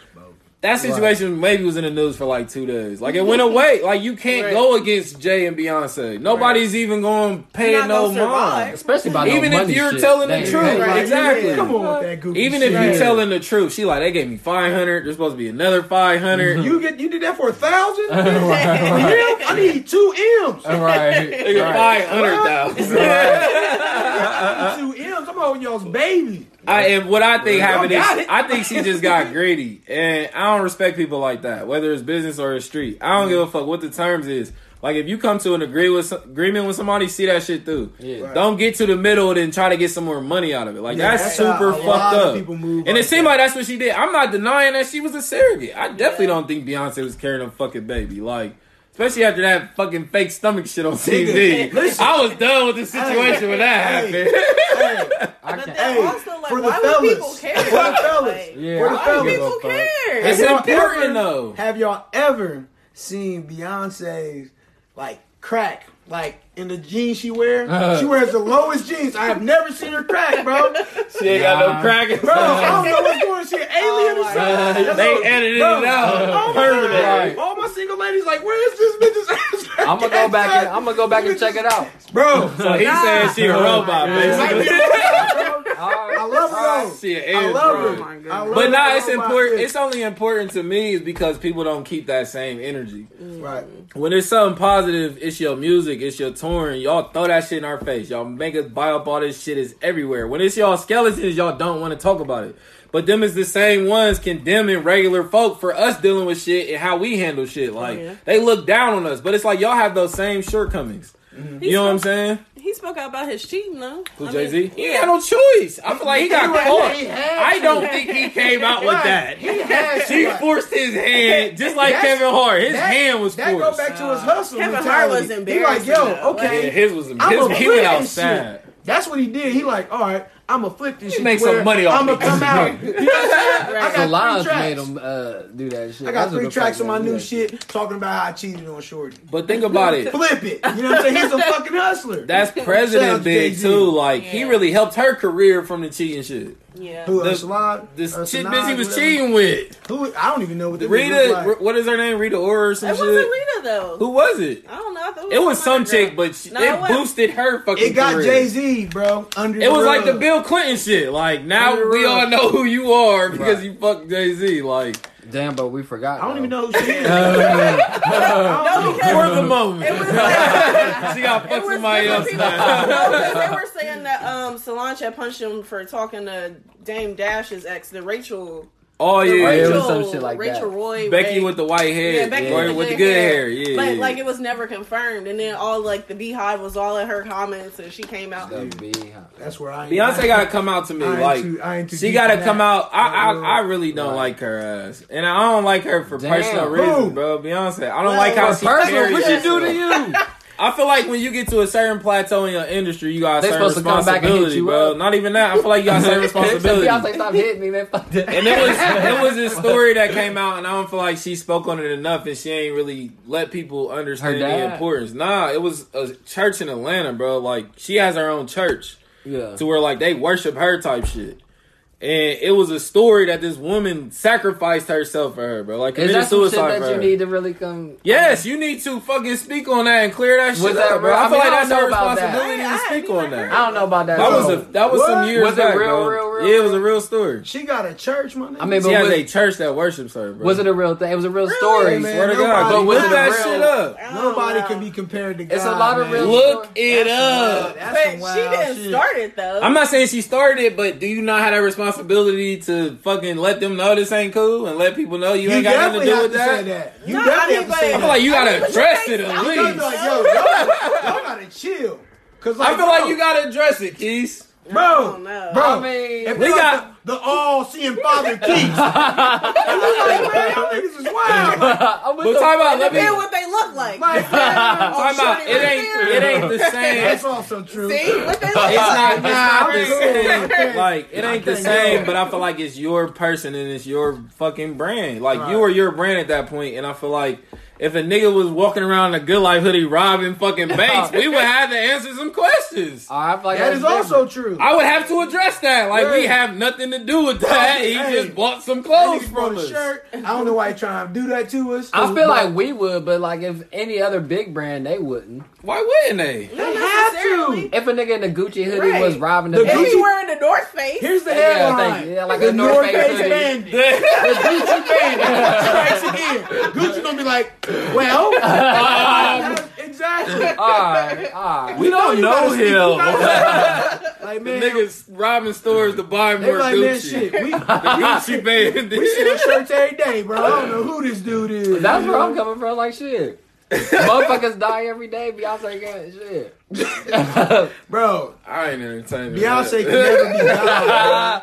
That situation maybe was in the news for like two days. Like it went [laughs] away. Like you can't Right. go against Jay and Beyonce. Nobody's even going to pay no gonna mind. especially by Even no if money you're shit. telling the truth, right. exactly. Come on with that goofy Even if you're telling the truth, she like they gave me five hundred. There's supposed to be another five hundred. You get you did that for a thousand? [laughs] For him? I need two M's. right, Nigga, right. [laughs] five hundred thousand. I need two M's. I'm holding y'all's baby. I and what I think happened is. I think she just got [laughs] greedy, and I don't respect people like that, whether it's business or it's street. I don't give a fuck what the terms is. Like Like if you come to an agree with agreement with somebody, see that shit through. Yeah. Right. Don't get to the middle and try to get some more money out of it. Like Yeah, that's, that's how super a fucked lot of up. people move and like it seemed that. like that's what she did. I'm not denying that she was a surrogate. I definitely don't think Beyonce was carrying a fucking baby. Like. Especially after that fucking fake stomach shit on [laughs] TV. listen. I was done with the situation when that Hey, happened. Hey, I But can't. then Hey, also, like, for the why would fellas. people care? For the fellas. Like, Yeah, For the why fellas. would people Give a fuck. care? It's important ever- though. Have y'all ever seen Beyonce's like crack? Like in the jeans she wear, [laughs] uh. she wears the lowest jeans. I have never seen her crack, bro. [laughs] She ain't got no Nah. crack. Bro, I don't know what's going on. She an alien Oh or something. They all- edited bro, it out. Oh my God. Right. All my single ladies like, where is this bitch's ass? I'm gonna go back and I'm gonna go back and check it out. Bro, So he Nah. said she a [laughs] oh robot, Might basically. robot, bro. All right. I love her though. She I love her. Oh my goodness. I love But her nah, it's oh important. It's only important to me is because people don't keep that same energy. right. When it's something positive, it's your music, it's your touring. Y'all throw that shit in our face. Y'all make us buy up all this shit. Is everywhere. When it's y'all skeletons, y'all don't want to talk about it. But them is the same ones condemning regular folk for us dealing with shit and how we handle shit. Like oh, yeah. they look down on us, but it's like y'all have those same shortcomings. Mm-hmm. You know what I'm saying? He spoke out about his cheating, though. Who Jay Z? mean, He had no choice. I feel like he got He caught. had I don't think he came out with that. He had She to. [laughs] forced his hand, just like That's- Kevin Hart. His That- hand was That go forced. back to his hustle Kevin Hart mentality. was He like, yo, though. okay. Yeah, his was his, I'm he went outside. That's what he did. He like, all right, I'm gonna flip this He shit. make some money off I'ma come out. [laughs] You know what I'm saying? I got Solange three tracks. made him uh, do that shit. I got That's three tracks on my new that shit talking about how I cheated on Shorty. But think about it. Flip it. You know what I'm saying? He's a fucking hustler. That's President Big too. Like he really helped her career from the cheating shit. Yeah. Who, The- Solange? This shit bitch he was whatever. cheating with. Who? I don't even know what this Rita, look like. What is her name? Rita Ora or some It shit. wasn't Rita, though. Who was it? I don't know. I thought It was some chick, but she, No, it it boosted her fucking. It got. Jay Z, bro. Under It was like the. Bill Clinton shit. Like now Under we rug. all know who you are because Right. you fucked Jay Z. Like Damn, but we forgot. I don't though. even know who she is. [laughs] No, because for the moment, it was like. [laughs] she got It fuck was somebody else people. now. No, because they were saying that um, Solange had punched him for talking to Dame Dash's ex, the Rachel. Oh the yeah, it Rachel, was some shit like Rachel that. Roy. Becky Ray- with the white hair, yeah, Becky or with, with the, the good hair. Yeah, but yeah. like it was never confirmed, and then all like the Beehive was all in her comments, and she came out. The Beehive. That's where I. ain't- Beyonce gotta come out to me I like too- I she gotta come that. out. I I, Right. I really don't Right. like her ass, and I don't like her for Damn. personal Who? reasons, bro. Beyonce, I don't Well, like how she personal, what she do to you? [laughs] I feel like when you get to a certain plateau in your industry, you got a certain supposed to come back and hit responsibility, you bro. up. Not even that. I feel like you got a certain [laughs] responsibility. Beyonce, stop hitting me, man. Fuck that. And it was it was this story that came out, and I don't feel like she spoke on it enough, and she ain't really let people understand the importance. Nah, it was a church in Atlanta, bro. Like she has her own church Yeah. to where like they worship her type shit. And it was a story that this woman sacrificed herself for her, bro. Like Is committed that some shit suicide that for you her. need to really come? Yes, you need to fucking speak on that and clear that shit that up, bro. real? I I feel mean, like I that's don't her know about that. responsibility I- to I speak haven't on that. I don't know about that. That was a that was some years Was it back, real, bro. real, real, yeah, it was a real? real story. She got a church, my nigga. I mean, She but has was, a church that worships her, bro. was it a real thing? It was a real story. Hey, man, Swear to God, But was look it that real- shit up. Nobody can be compared to God. It's a lot of real- Look it up. But she didn't start it though. I'm not saying she started it, but do you not have that responsibility to fucking let them know this ain't cool and let people know you, You ain't got nothing to do with to that? that. You No, I definitely mean, have to say but- I that. feel like you gotta I mean, but you address can't it at stop You gotta least. be like, yo, y'all, y'all gotta chill. Cause like, I feel like you gotta address it, Keys. bro, I bro. I mean, if we we got- got the, the all-seeing Father Keith, [laughs] like, man, y'all niggas is wild. Like, I'm with But the- talk about let me Depend what they look like. like, [laughs] time out. It ain't there. it ain't the [laughs] same. that's also true. See what they look It's like. not, it's not the same. Like it ain't the same, but I feel like it's your person and it's your fucking brand. Like Right. you are your brand at that point, and I feel like if a nigga was walking around in a good life hoodie robbing fucking banks, we would have to answer some questions. [laughs] I feel like That that's is also true. I would have to address that. Like we have nothing to do with that. He Hey. just bought some clothes nigga brought from a us. shirt. I don't know why he trying to do that to us. I feel But like we would, but like if any other big brand, they wouldn't. Why wouldn't they? Not They have to. If a nigga in a Gucci hoodie Right. was robbing the The If he Gucci- wearing the North Face, Here's the Yeah, headline. thank you. Yeah, like the a North North Face Face hoodie. bandit. [laughs] The Gucci [laughs] bandit strikes again. Gucci gonna be like, well, [laughs] um, exactly. all right, all right. we don't know gotta speak- you him. [laughs] Like The man, niggas robbing stores to buy more like Gucci. shit. We, [laughs] The Gucci band. we sell shirts every day, bro. I don't know who this dude is. That's where? I'm coming from. Like shit. Motherfuckers die every day. Beyonce got shit. [laughs] Bro, I ain't entertaining. Beyonce that. can never be [laughs] done.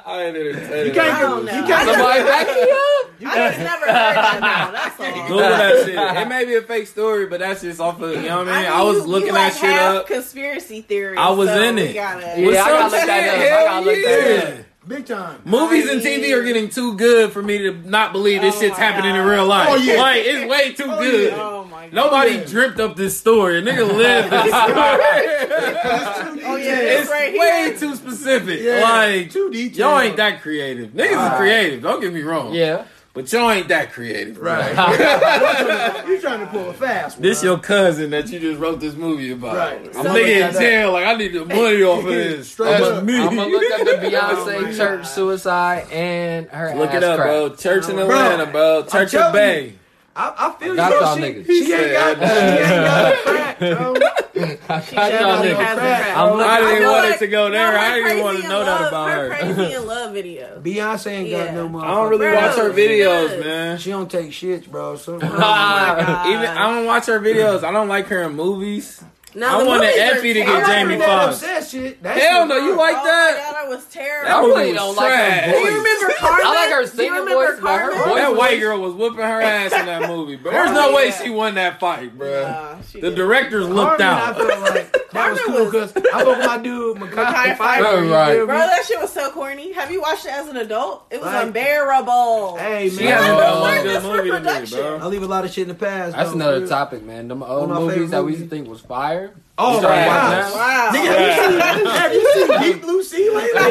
I ain't entertaining. You can't, I don't you can't Somebody back me up. I just never heard that now. That's all. Google that shit. It may be a fake story, but that's just off of you know what I mean. I, mean, was you- looking you that shit up. Conspiracy theory. I was so in it. Gotta, Yeah, I gotta some look that up. I hell gotta look that up. Big time. Movies I and TV mean- are getting too good for me to not believe this Oh shit's my happening in real life. Oh, yeah. Like it's way too Oh, good. yeah. Oh my god. Nobody yeah. dreamt up this story. A nigga [laughs] lived this story. [laughs] Oh yeah, it's it's right way here. too specific. Yeah, Like too detailed. y'all ain't that creative. Niggas is Right. creative. Don't get me wrong. Yeah. But y'all ain't that creative. Right. [laughs] you trying to pull a fast one. This your cousin that you just wrote this movie about. Right. I'm So- nigga look in that up. jail. Like I need the money off of this. Straight That's up. me. I'm gonna look up the Beyonce Oh church God. suicide and her Look ass it up, crack. bro. Church in Atlanta, bro. I'm Church of Bay. I, I feel you, Got bro. y'all She, niggas. she He ain't got, said- she ain't got [laughs] a crack, bro. Got She y'all ain't got no niggas. crack, crack. bro. I'm looking- I I didn't feel want like- it to go there. no, I didn't Crazy want to in know that about her. her. Crazy in [laughs] love video. Beyonce ain't got no motherfucker. I don't really Bro, watch her videos, does. man. She don't take shits, bro. So, [laughs] Oh my god. Even I don't watch her videos. I don't like her in movies. No, I the wanted movies Effie to get terrible. Jamie that Foxx. shit. Hell no, you wrong. like oh that? my god, that was terrible. That I movie really was don't like her trash. Do you voice. remember Carmen? I like her Do you singing remember voice, but her Carmen? voice- That white girl was whooping her ass in that movie, bro. There's no Oh, way she won that fight, bro. Nah, she the didn't. directors looked Carmen, I out. feel like that was cool because I spoke with my dude Makai Makai Pfeiffer. Pfeiffer, you right. feel Bro, me? that shit was so corny. Have you watched it as an adult? It was Right. unbearable. Hey She man, hasn't Oh, done one my good movie to me, Production. bro. I leave a lot of shit in the past. That's though, another real. topic, man. Them old my movies favorite that we used to movies. think was fire. Oh You my started god. Wow. Nigga, have you seen, have you seen [laughs] Deep Blue Sea lately? [laughs]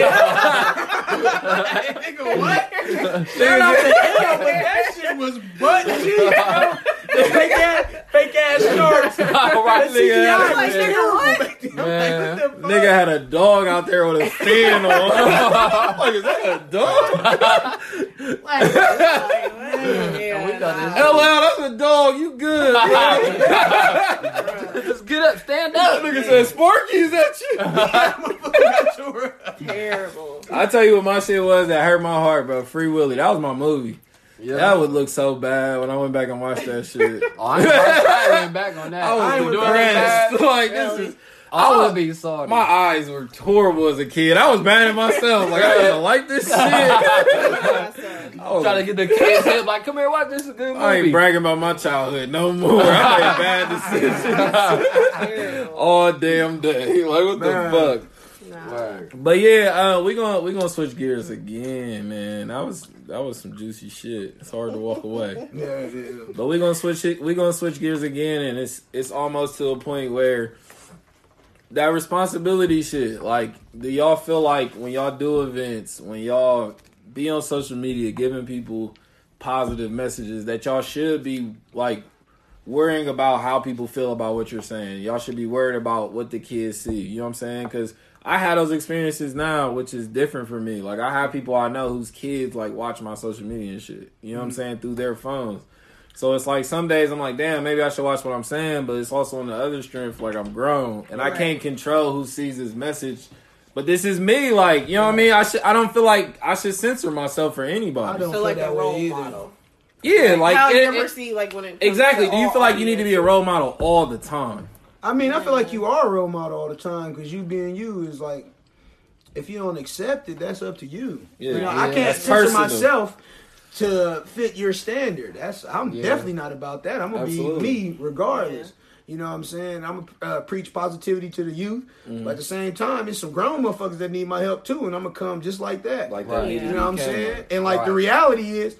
Nigga, what? Shout out to hell, but that shit was butt cheap, bro. The [laughs] fake ass, fake ass shorts. All right, The CGI nigga. was terrible. I'm Man. like, what the? Nigga had a dog out there with a fin on. like, is that a dog? Like, we got this. Hell out, that's a dog. You good. Just get up, stand up. Nigga said, Sparky, is that you? [laughs] terrible. I tell you what my shit was that hurt my heart, bro. Free Willy. That was my movie. Yeah. That would look so bad when I went back and watched that shit. [laughs] Oh, I, ain't, I went [laughs] back on that. I was ain't doing depressed. that. Like this is I would be sorry. my eyes were horrible as a kid. I was mad at myself. Like I didn't like this [laughs] shit. I, was- Trying to get the kids hip, like, come here, watch this good movie. I ain't bragging about my childhood no more. I made [laughs] bad decisions [laughs] all damn day. Like what Man. the fuck? Word. But yeah, uh, we gonna we gonna switch gears again, man. That was that was some juicy shit. It's hard to walk away. Yeah, it is. But we gonna switch it. We gonna switch gears again, and it's it's almost to a point where that responsibility shit. Like, do y'all feel like when y'all do events, when y'all be on social media, giving people positive messages, that y'all should be like worrying about how people feel about what you're saying. Y'all should be worried about what the kids see. You know what I'm saying? Because I had those experiences now, which is different for me. Like I have people I know whose kids like watch my social media and shit. You know what I'm mm-hmm. saying through their phones. So it's like some days I'm like, damn, maybe I should watch what I'm saying, but it's also on the other strength, like I'm grown and I can't control who sees this message. But this is me, like you know what I mean. I should. I don't feel like I should censor myself for anybody. I anybody. don't feel feel like that a role either. model. Yeah, like How it- you ever it- see like when it comes exactly. to Do you feel like you need to be a role model all the time? I mean, I feel like you are a role model all the time because you being you is like, if you don't accept it, that's up to you. Yeah. you know, Yeah, I can't that's censor personal. myself to fit your standard. That's I'm Yeah. definitely not about that. I'm gonna Absolutely. be me regardless. You know what I'm saying? I'm gonna uh, preach positivity to the youth, Mm-hmm. but at the same time, it's some grown motherfuckers that need my help too, and I'm gonna come just like that. Like Right. that. You know what I'm Came saying? And like the reality is,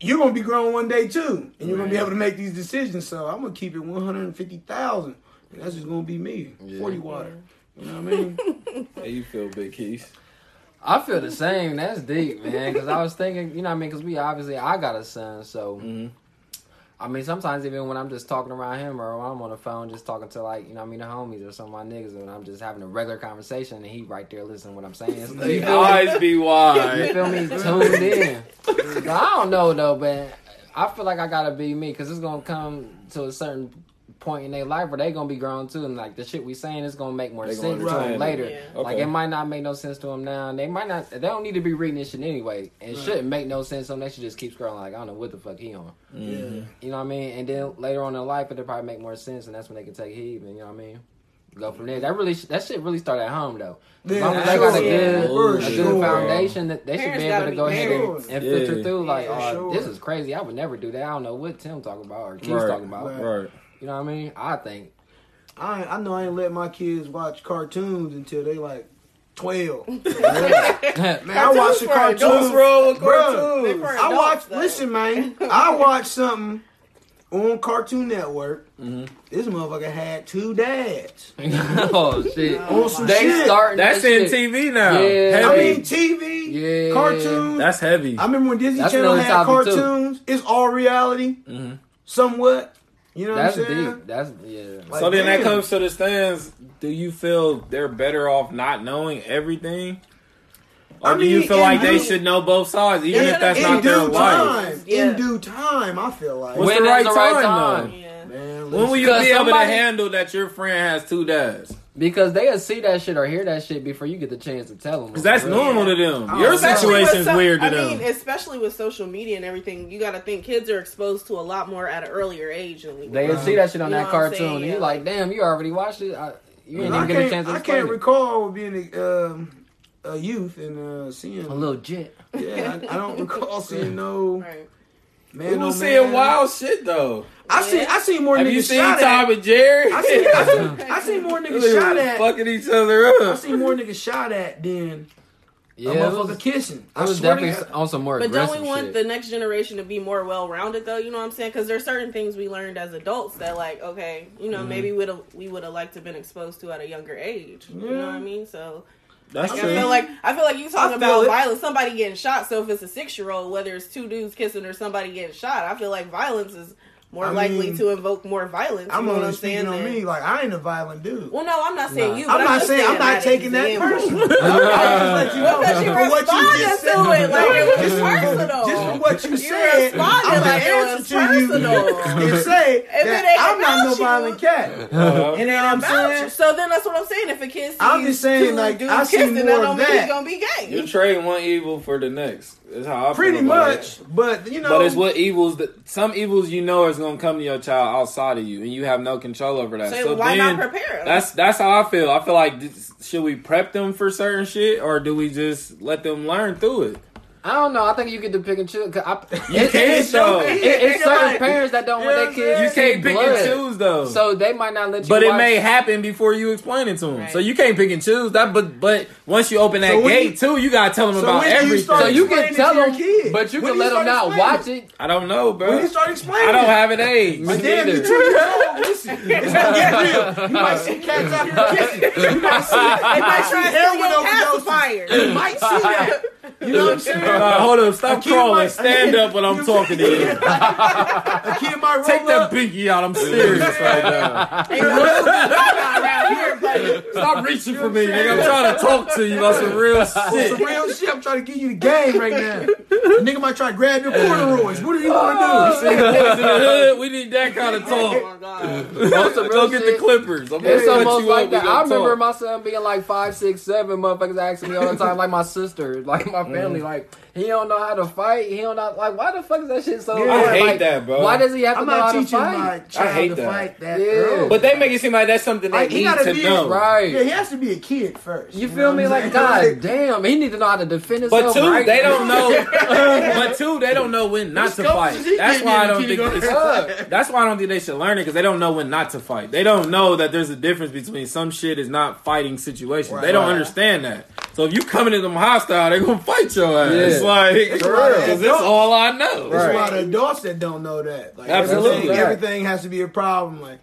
you're gonna be grown one day too, and you're gonna be able to make these decisions. So I'm gonna keep it 150,000, and that's just gonna be me. Yeah. 40 water. You know what I mean? [laughs] How you feel, Big Keith? I feel the same. That's deep, man. Because I was thinking, you know, what I mean, because we obviously, I got a son, so Mhm. I mean, sometimes even when I'm just talking around him or I'm on the phone, just talking to like, you know, what I mean, the homies or some of my niggas, and I'm just having a regular conversation, and he right there listening to what I'm saying. You me? always be You wide. feel me? Tuned in. I don't know though, but I feel like I gotta be me because it's gonna come to a certain point in their life where they gonna be grown too, and like the shit we saying is gonna make more They sense to understand them it. later. Yeah. Like it might not make no sense to them now. and They might not. They don't need to be reading this shit anyway. And it shouldn't make no sense to them. They should just keep scrolling. Like I don't know what the fuck he on. Yeah. Mm-hmm. You know what I mean? And then later on in life, it'll probably make more sense, and that's when they can take heed. And you know what I mean? Go from there. That really, that shit really start at home though. As Yeah, long as they got a good, For a good sure. foundation, that they should Parents be able gotta go be ahead and, and Yeah. filter through. Like, Yeah, oh, sure. this is crazy. I would never do that. I don't know what Tim talking about or Keith's Right. talking about. Right. Right. You know what I mean? I think. I I know I ain't let my kids watch cartoons until they like twelve. [laughs] [laughs] Man, I watch the cartoons. adults. wrong with Bruh, cartoons? I adults, watch. though. Listen, man. [laughs] I watch something on Cartoon Network. Mm-hmm. This motherfucker had two dads. oh shit! On some They shit. starting That's in shit. TV now. Yeah. I Heavy. mean, TV, Yeah. cartoons. That's heavy. I remember when Disney That's Channel had topic, too. cartoons. It's all reality, mm-hmm. somewhat. You know That's what I'm saying? deep. That's yeah. Like, so then that comes to the stands. Do you feel they're better off not knowing everything? Or I do you feel in like they should know both sides, even in- if that's in not in their due life? time, Yeah. in due time, I feel like. What's When the right the right time, time? Though? Yeah. Man, When will you Because be able somebody- to handle that your friend has two dads? Because they'll see that shit or hear that shit before you get the chance to tell them. Because that's normal to them. Oh, Your Especially with situation's some- weird to I them. mean, especially with social media and everything, you got to think kids are exposed to a lot more at an earlier age than we. They'll were. see that shit on You that cartoon, saying? and Yeah. you like, damn, you already watched it. I, you didn't I even get a chance to I can't it. recall being a, um, a youth and uh, seeing. A little jet. Yeah, I, I don't [laughs] recall seeing no Right. Man. We no was man. seeing wild shit though. I see. I see more Have niggas you seen shot Tom at. and Jerry? I see. I see, [laughs] I see more niggas shot at. fucking each other up. I see more niggas shot at than Yeah, a it motherfucker was, kissing. I I was swear definitely God. on some more But don't we want shit. the next generation to be more well rounded though? You know what I'm saying? Because there's certain things we learned as adults that like, okay, you know, mm-hmm. maybe we'd we would have liked to have been exposed to at a younger age. You know what I mean? So That's like, I true. feel like I feel like you talking about it. violence, somebody getting shot. So if it's a six year old, whether it's two dudes kissing or somebody getting shot, I feel like violence is more I likely mean, to invoke more violence. I'm you know what only I'm saying? speaking on than- me. Like I ain't a violent dude. Well, no, I'm not saying Nah. you. But I'm not just saying I'm not taking that personal. [laughs] I'm just let you know Because you for what you responded just to said. it like it was personal. Just from what you You said, I'm like gonna it was answer to you personal. [laughs] and say that I'm not no violent cat. [laughs] Uh-huh. You know what I'm saying? So then that's what I'm saying. If a kid sees I'm just saying, like, I see kissing, more that of that. he's gonna be gay. You trade one evil for the next. That's how I Pretty much, but you know, But it's what evils that some evils you know is gonna come to your child outside of you, and you have no control over that. so, So, why then, not prepare? That's that's how I feel. I feel like this, should we prep them for certain shit, or do we just let them learn through it? I don't know. I think you get to pick and choose. 'cause I, You it- can it's, though. it- it's certain parents that don't You want their kids You can't see pick blood. and choose though. So they might not let you. but it may happen before you explain it to them. Right. So you can't pick and choose that. But but once you open that So gate you- too, you gotta tell them So about when do you everything. So you can tell your them, kid? but you When can do let them not watch it. I don't know, bro. when you start explaining, I don't have an age. Me But damn, you neither. two years old. Listen, [laughs] it's gonna get real. You might see cats out here kissing. You might see, you might see heroin overdoses. pacifier. You might see that. You know what I'm saying? Uh, hold up, stop kid crawling. might- Stand up when I'm talking to you. A kid might roll Take that up. pinky out. I'm serious right now. Ain't no around here, buddy. Stop reaching for me, nigga. I'm trying to talk to you about some real On some shit. real shit, I'm trying to give you the game right now. A nigga might try to grab your corduroys. What do you want to See, boys in the hood, we need that kind of Oh talk. my god. Go get shit. the clippers. I'm It's almost you like that. I remember talk. my son being like five, six, seven. Motherfuckers asking me all the time, like my sister, like my family, mm-hmm. like he don't know how to fight. He don't know, like why the fuck is that shit so Yeah. hard? I hate Like, that, bro. Why does he have to I'm know how not to teaching fight? my child hate to that. fight that Yeah. early. But they make it seem like that's something they Like, he need gotta be- know. Right. yeah, he has to be a kid first. You know feel me? Like? God damn, he need to know how to defend himself. But two, right? they don't know. [laughs] but two, they don't know when not to fight. scope is he That's why I don't think. kindergarten? It's, [laughs] that's why I don't think they should learn it because they don't know when not to fight. They don't know that there's a difference between some shit is not fighting situations. They don't understand that. So if you coming at them hostile, they're gonna fight your ass. Yeah. It's like For real. because it's all I know. There's Right. a lot of adults that don't know that. Like Absolutely. everything, everything has to be a problem. Like,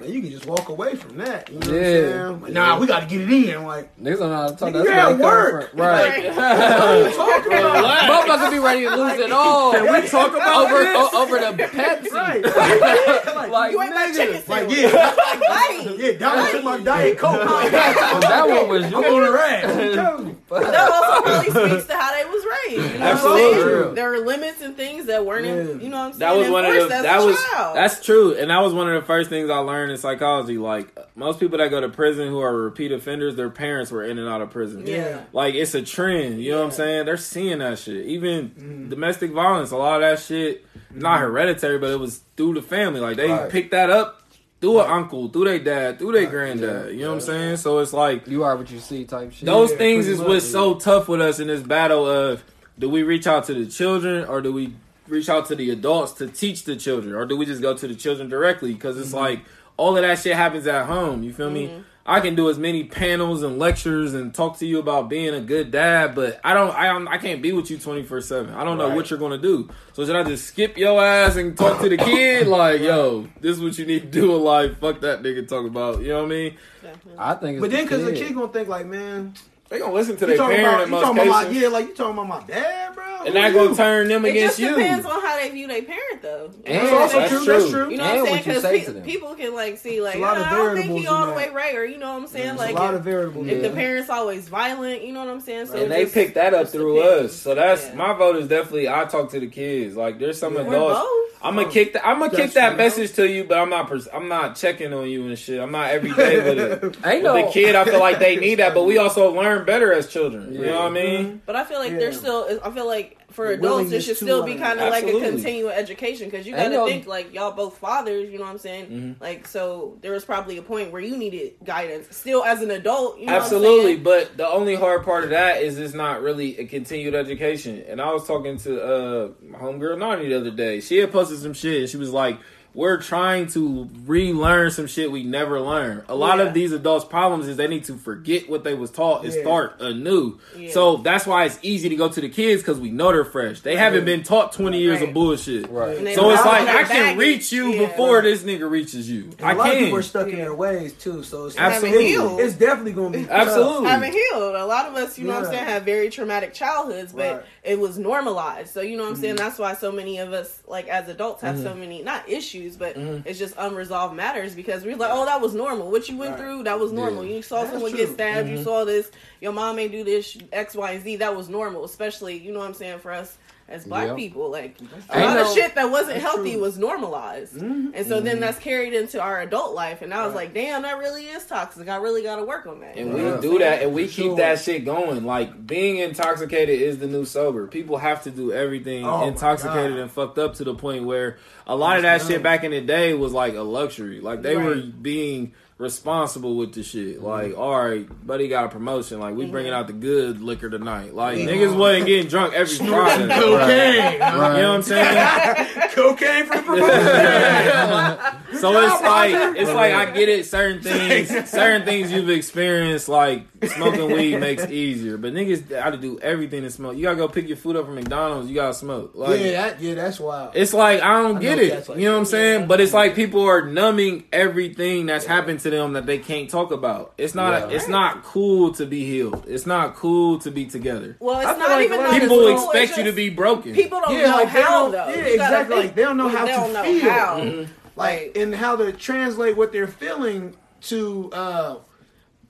man, you can just walk away from that. You know Yeah. what I'm saying? Like, nah, we got to get it in. Like, Niggas don't know how to talk. That's you where they work. from. Right. [laughs] what are you talking about? Motherfucker be ready to lose it all. Can we talk about over this? o- over the Pepsi. Right. [laughs] like, Like, You ain't my chicken Like, sandwich. yeah, [laughs] Right. yeah, Donald took my diet coke. that one was I'm you. on the rag. I'm telling you. That also really speaks to how they was raised. You know what I'm Absolutely. saying? There are limits and things that weren't, in, you know what I'm saying? That was one of the that was that's true, and that was one of the first things I learned in psychology. Like most people that go to prison who are repeat offenders, their parents were in and out of prison. Yeah. Like it's a trend, you know what I'm saying? They're seeing that shit. Even domestic violence, a lot of that shit, not hereditary, but it was through the family. Like they Right. picked that up through an uncle, through their dad, through their granddad. You know what I'm saying? So it's like You are what you see, type shit. those Yeah, things is much, what's so tough with us in this battle of do we reach out to the children or do we reach out to the adults to teach the children or do we just go to the children directly because it's Mm-hmm. like all of that shit happens at home you feel me mm-hmm. i can do as many panels and lectures and talk to you about being a good dad but i don't i, don't, I can't be with you 24-7 i don't know Right. what you're gonna do so should i just skip your ass and talk to the [laughs] kid like yo this is what you need to do in life fuck that nigga talk about you know what i mean Definitely. I think it's But then, because the kid. kid gonna think like, man, they gonna listen to you their talking parent about, in you most talking about my, yeah, like you talking about my dad, bro. And Who that gonna turn them It against just you depends on how they view their parent, though. And That's also That's true. That's true. true. You know And what I'm saying? Because to them. people can like see like, a lot "Oh, of ah, I don't think variables he all the way right, or you know what I'm saying? There's like a lot if, of variables. if in the parents always violent, you know what I'm saying? So and they just- picked that up through depends. us. So that's Yeah. my vote is definitely I talk to the kids. Like there's some Yeah. We're adults. Both. I'm gonna kick that. I'm gonna kick that message to you, but I'm not. Pers- I'm not checking on you and shit. I'm not every day with it. [laughs] Ain't With no the kid, I feel like they need that, but we also learn better as children. You know what I mean? But I feel like Yeah. there's still. I feel like for adults, it should still be kind of like a continual education because you got to think like y'all both fathers. You know what I'm saying? Mm-hmm. Like so, there was probably a point where you needed guidance. Still, as an adult, you know Absolutely, but the only hard part of that is it's not really a continued education. And I was talking to uh my homegirl Nani the other day. She had posted some shit and she was like, We're trying to relearn some shit we never learned. A lot Yeah. of these adults' problems is they need to forget what they was taught and Yeah. start anew. Yeah. So that's why it's easy to go to the kids because we know they're fresh. They haven't been taught twenty years Right. of bullshit. Right. So it's like I can reach you Yeah. before this nigga reaches you. And I a lot of can. people are stuck in Yeah. their ways too, so it's Absolutely. It's definitely gonna be tough. Absolutely. haven't healed. A lot of us, you know what I'm saying, have very traumatic childhoods, but Right. it was normalized. So, you know what I'm saying? Mm-hmm. That's why so many of us, like as adults, have so many, not issues, but Mm-hmm. it's just unresolved matters because we're like, oh, that was normal. What you went Right. through, that was normal. Yeah. You saw That's someone true. get stabbed, Mm-hmm. you saw this, your mom may do this, X, Y, and Z. That was normal, especially, you know what I'm saying, for us. As black Yep. people, like a lot of shit that wasn't healthy true. was normalized, and so Mm-hmm. then that's carried into our adult life. And I was Right. like, damn, that really is toxic. I really got to work on that. And You we what do that and we For keep sure. that shit going. Like being intoxicated is the new sober. People have to do everything Oh intoxicated and fucked up to the point where a lot of that shit back in the day was like a luxury. Like they were being responsible with the shit. Mm-hmm. Like, all right, buddy got a promotion. Like we mm-hmm. bringing out the good liquor tonight. Like niggas wasn't getting drunk every Friday. Cocaine, You know what I'm saying? [laughs] cocaine for the promotion. [laughs] So it's like it's like I get it. Certain [laughs] things, certain things you've experienced, like smoking weed [laughs] makes easier. But niggas got to do everything to smoke. You gotta go pick your food up from McDonald's. You gotta smoke. Like yeah, that, yeah, that's wild. it's like I don't I get it. like you know what I'm that. saying? But it's like people are numbing everything that's happened to them that they can't talk about. It's not. Yeah. it's not cool to be healed. It's not cool to be together. Well, I it's feel not like even a lot that of it's People cool, expect it's you to be broken. People don't Yeah, know like how don't- though. yeah, You gotta exactly, like, they don't know how they to don't know feel. how. Mm-hmm. like and how to translate what they're feeling to uh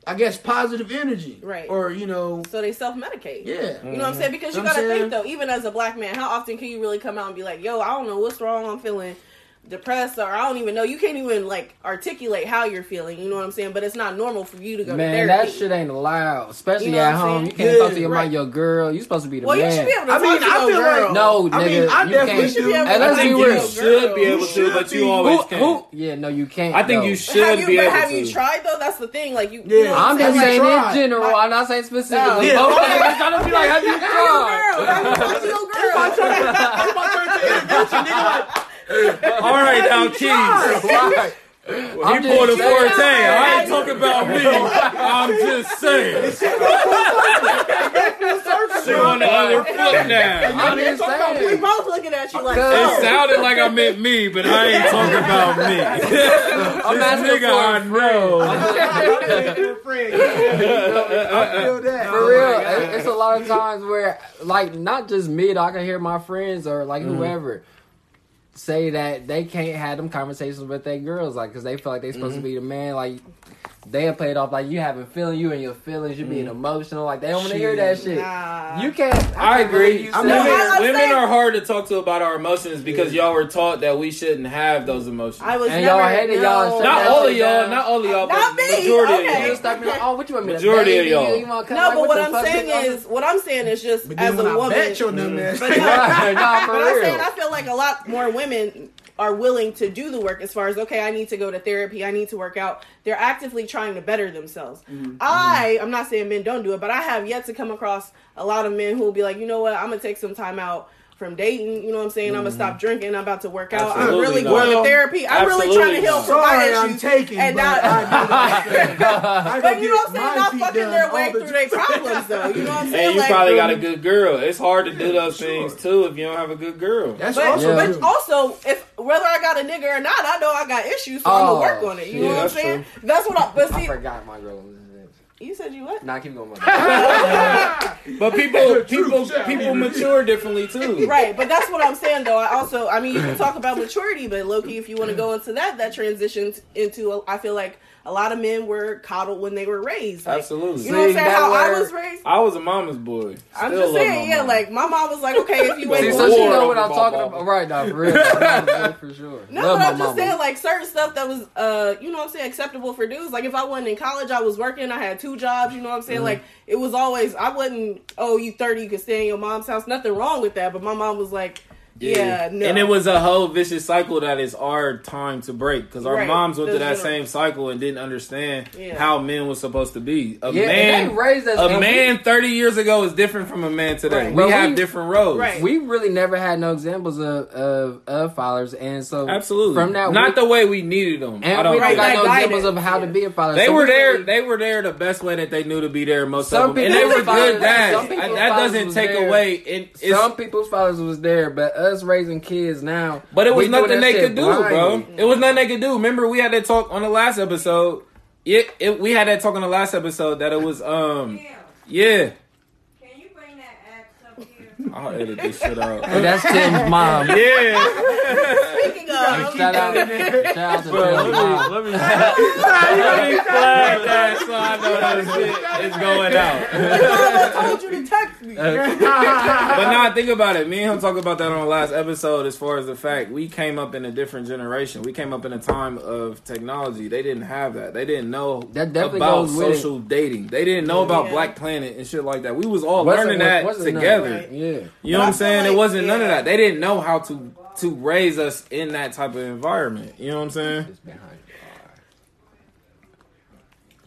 I guess positive energy. Right. Or, you know, So they self medicate. yeah. You know what I'm saying? Because you Know gotta I'm think though, even as a black man, how often can you really come out and be like, "Yo, I don't know what's wrong. I'm feeling depressed," or "I don't even know." You can't even like articulate how you're feeling. You know what I'm saying? But it's not normal for you to go Man, to that shit ain't allowed. Especially You know at home. saying? You can't Yeah, talk to your right. mind, your girl. You supposed to be the Well, man. you should be able to I talk mean, to I your feel girl. like- No, I mean, nigga, I you definitely can't. should be able And to let's be real. you should be able to, but you always Who, can't. who? Yeah, no, you can't. I think though. you should have you, be able have to. Have you tried though? That's the thing. Like you, Yeah. you know I'm just saying? saying in general. I'm not saying specifically. Yeah. Both niggas trying to be like, have you [laughs] Like, tried? girl, have you talked to your girl? All right, now, Keys. Right. He I'm just pulled a forte. I ain't talking about me. I'm just saying. She on the other foot now. I'm just We both looking at you like, It sounded like I meant me, but I ain't talking about me. [laughs] I'm this asking nigga for I a know. [laughs] I feel that. For real, it- it's a lot of times where, like, not just me, I can hear my friends or like Mm-hmm. Say that they can't have them conversations with their girls, like, because they feel like they're supposed Mm-hmm. to be the man, like. They have played off like you having feeling, you and your feelings, you being Mm-hmm. emotional. Like they don't want to hear that shit. Nah. You can't. I can't agree. You I said mean, No, that. I- I'm women saying- are hard to talk to about our emotions because y'all were taught that we shouldn't have those emotions. I was And never, y'all hated y'all not all of y'all, not all of y'all, Not but me, majority okay. of You y'all. stop like, oh, what you want me to Majority of y'all. you? You wanna come, No, like, but what the I'm saying is, what I'm saying is just as then when a I woman. bet your dumb ass. But, Right, [laughs] nah, for but I'm saying I feel like a lot more women are willing to do the work as far as okay, I need to go to therapy, I need to work out. They're actively trying to better themselves. Mm-hmm. I, I'm not saying men don't do it, but I have yet to come across a lot of men who will be like, you know what, I'm gonna take some time out from dating. You know what I'm saying? I'm gonna stop drinking. I'm about to work out. I'm Mm-hmm. Really not. going Well, to therapy. I'm really trying to absolutely heal from my Sorry, issues. I'm taking, and but not, I [laughs] but you know what I'm get saying? my Not fucking their way the through their problems, though. You know what I'm saying? And you Like, probably got a good girl. It's hard to do those Sure. things too if you don't have a good girl. That's But, also Yeah. but also, if whether I got a nigga or not, I know I got issues, so I'm Oh, gonna work on it. You know what I'm that's saying? That's what I. But see, I see, forgot my girl was in this. You said you what? Nah, keep going. [laughs] But people, people, people mature differently too. Right, but that's what I'm saying though. I also, I mean, you can talk about maturity, but Loki, if you want to go into that, that transitions into. I feel like a lot of men were coddled when they were raised. Like, Absolutely. You know what I'm saying? that How I was raised. I was a mama's boy. I'm just saying, yeah. mom. Like my mom was like, okay, if you [laughs] See, ain't See, so so she know what I'm talking mama. about, right? Now, [laughs] for real, boy for sure. No, Love but my I'm just mama. saying, like certain stuff that was, uh, you know, what I'm saying, acceptable for dudes. Like if I wasn't in college, I was working. I had two jobs. You know what I'm Mm-hmm. saying? Like it was always, I wasn't. Oh, you 30, you can stay in your mom's house. Nothing wrong with that. But my mom was like, yeah, no. And it was a whole vicious cycle that is our time to break because our Right. moms went through that same cycle and didn't understand Yeah. how men was supposed to be. A Yeah, man, they raised us- a and we- man thirty years ago is different from a man today. Right. We But have we- different roles. Right. we really never had no examples of of, of fathers, and so Absolutely. from that not we, the way we needed them. I and don't we don't Right, think. got no that examples of how yeah. to be a father. They So were we there. really- They were there the best way that they knew to be there. Most Some of them, and they were good dads. that doesn't take away. It, Some people's fathers was there, but us raising kids now. But it was nothing they could do, bro. It was nothing they could do. Remember, we had that talk on the last episode. It, it we had that talk on the last episode that it was um yeah. Can you bring that axe up here? I'll edit this shit out. And that's Tim's mom. [laughs] yeah. Speaking of, Shout out, shout out to Tim's mom. Let me let me [laughs] flag that so I know that shit is going out. [laughs] I told you to text me. [laughs] but now nah, think about it. Me and him talked about that on the last episode. As far as the fact we came up in a different generation, we came up in a time of technology. They didn't have that. They didn't know That definitely about goes with it. social dating. They didn't know about Black Planet and shit like that. We was all Wasn't- learning that wasn't none, together. right? Yeah. You know But what I I'm saying? like- it wasn't none of that. They didn't know how to to raise us in that type of environment. You know what I'm saying? It's behind.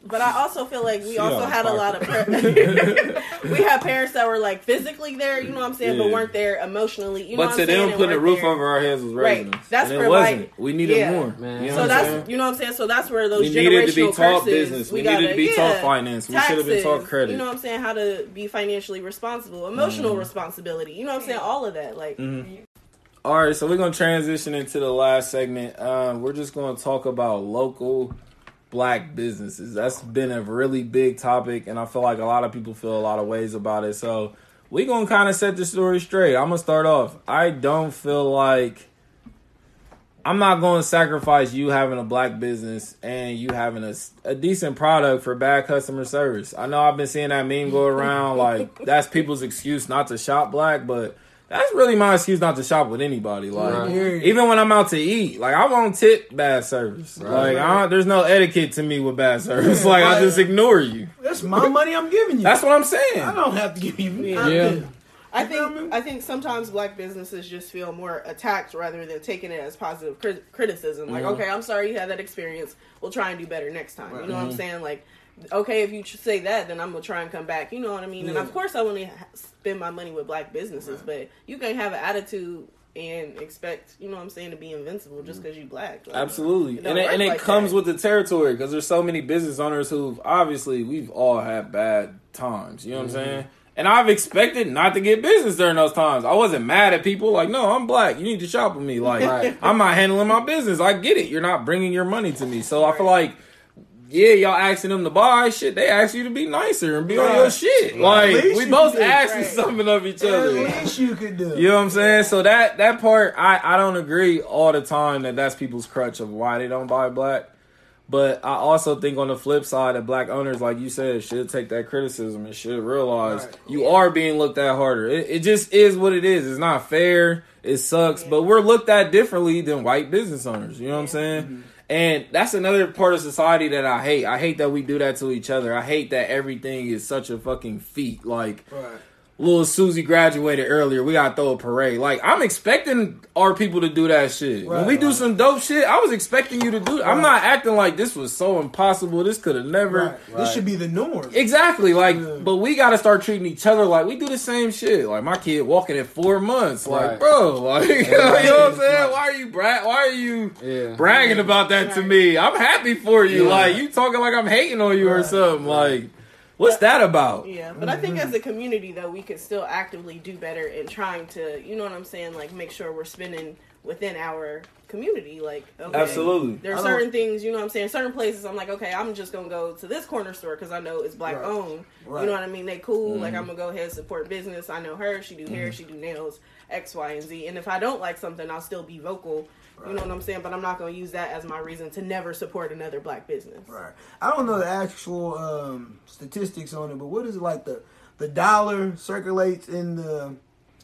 But I also feel like we She also had a lot of par- [laughs] we had parents that were like physically there, you know what I'm saying, but weren't there emotionally. You know but what to I'm saying? them, and putting a roof there. over our heads was raising Right. us. That's and for, it wasn't. like- we needed yeah. more. Man. You know So I'm that's saying? you know what I'm saying. So that's where those we generational needed to be taught curses, business. We, needed gotta- to be yeah, taught finance. We should have been taught credit. You know what I'm saying? How to be financially responsible, emotional Mm-hmm. responsibility. You know what I'm saying? All of that. Like All right, so we're gonna transition into the last segment. Um, we're just gonna talk about local black businesses. That's been a really big topic, and I feel like a lot of people feel a lot of ways about it. So we're gonna kind of set the story straight. I'm gonna start off. I don't feel like I'm not to sacrifice you having a black business and you having a, a decent product for bad customer service. I know I've been seeing that meme go around like that's people's excuse not to shop black, but that's really my excuse not to shop with anybody. Like Right. even when I'm out to eat, like I won't tip bad service. Right. Like I don't, there's no etiquette to me with bad service. [laughs] Like I just ignore you. That's my money I'm giving you. That's what I'm saying. I don't have to give you. Yeah. Yeah. I You I mean? think I think sometimes black businesses just feel more attacked rather than taking it as positive crit- criticism. Like, Mhm. okay, I'm sorry you had that experience. We'll try and do better next time. You know what I'm saying? Like, okay, if you say that, then I'm gonna try and come back. You know what I mean? And of course, I want to ha- spend my money with black businesses, but you can have an attitude and expect, you know what I'm saying, to be invincible just mm. because you black. Like, Absolutely, it and it, and it like comes that. with the territory because there's so many business owners who've obviously we've all had bad times. You know what I'm mm-hmm. saying? And I've expected not to get business during those times. I wasn't mad at people like, no, I'm black. You need to shop with me. Like, [laughs] Right. I'm not handling my business. I get it. You're not bringing your money to me. So I feel like yeah, y'all asking them to buy shit. They ask you to be nicer and be on your shit. Like we both can do, asking right. something of each other. At other. least you could do. You know what I'm saying? So that that part, I I don't agree all the time that that's people's crutch of why they don't buy black. But I also think on the flip side that black owners, like you said, should take that criticism and should realize Right. you are being looked at harder. It, it just is what it is. It's not fair. It sucks. But we're looked at differently than white business owners. You know what I'm saying? Mm-hmm. And that's another part of society that I hate. I hate that we do that to each other. I hate that everything is such a fucking feat. Like Right. Little Susie graduated earlier. We gotta throw a parade. Like I'm expecting our people to do that shit. when Right, we do some dope shit, I was expecting you to do. I'm not acting like this was so impossible. This could have never. Right. This should be the norm. Exactly, like, Yeah. but we gotta start treating each other like we do the same shit. Like my kid walking at four months, like Right. bro, like [laughs] you know what I'm saying? Why are you bra- Why are you Yeah. bragging about that to me? I'm happy for you. Yeah. Like you talking like I'm hating on you or Right. something. Like, what's that about? Yeah, but I think as a community though, we could still actively do better in trying to, you know what I'm saying, like make sure we're spending within our community. Like, okay, Absolutely. there are certain things, you know what I'm saying, certain places. I'm like, okay, I'm just gonna go to this corner store because I know it's black Right. owned. Right. You know what I mean? They cool. Like, Mm-hmm. I'm gonna go ahead and support business. I know her. She do hair. She do nails. X, Y, and Z. And if I don't like something, I'll still be vocal. You know what I'm saying? But I'm not gonna use that as my reason to never support another black business. Right. I don't know the actual um, statistics on it, but what is it like the the dollar circulates in the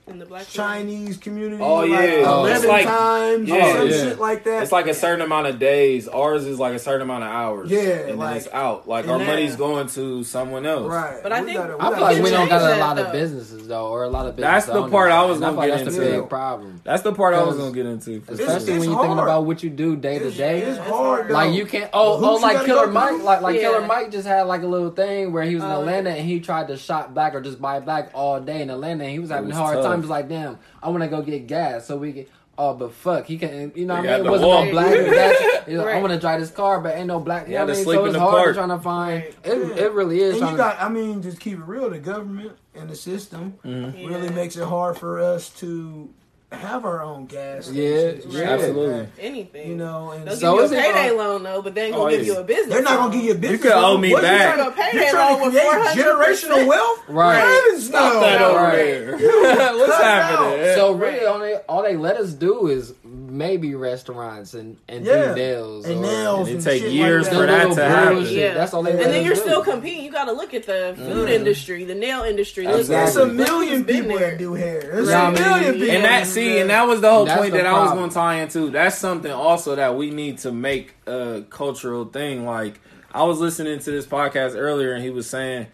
In the black Chinese community? Oh, like yeah. Oh, eleven it's like- times yeah, or some yeah. shit like that. It's like a certain amount of days. Ours is like a certain amount of hours. Yeah, and like- then it's out. Like our that- money's going to someone else. right. But I We think- gotta- we I feel like we don't change got a that, lot of businesses though, or a lot of business That's the part I was gonna feel get like that's into. a big problem. That's the part I was gonna get into. Especially it's when you're thinking about what you do day to day. it's It's hard. hard. Like you can't. Oh, oh, like Killer Mike. Like like Killer Mike just had like a little thing where he was in Oh, Atlanta and he tried to shop black or just buy black all day in Atlanta. And he was having a hard time. He was like, damn, I want to go get gas so we can. Oh, but fuck, he can't. You know what I mean? It wasn't walk. no black gas. He's like, I Right. want to drive this car, but ain't no black. He You know what I mean? So it's the hard park. trying to find. Right. It, it really is. And trying you to, got, I mean, just keep it real. The government and the system Mm-hmm. really Yeah. makes it hard for us to have our own gas. Yeah, stations yeah. shit Absolutely. that. anything. You know, and They'll So give is you a it- payday loan though, but they ain't gonna Oh, give you a business. they're not gonna give you a business. You could owe loan. me What, you back. trying to- Payday You're trying to loan create with 400%. generational wealth? Right. Heavens no. Stop that over Right. there. [laughs] What's happening? So really, all they all they let us do is maybe restaurants and and Yeah. do nails And nails And it take years like for that. that to happen. Yeah. That's all they. And then you're do. still competing. You got to look at the food Mhm. industry, the nail industry. Look, Exactly. There's a million been people there. that do hair. There's Yeah, I a mean, million people. and that see, and that was the whole That's point the that I was going to tie into. That's something also that we need to make a cultural thing. Like I was listening to this podcast earlier, and he was saying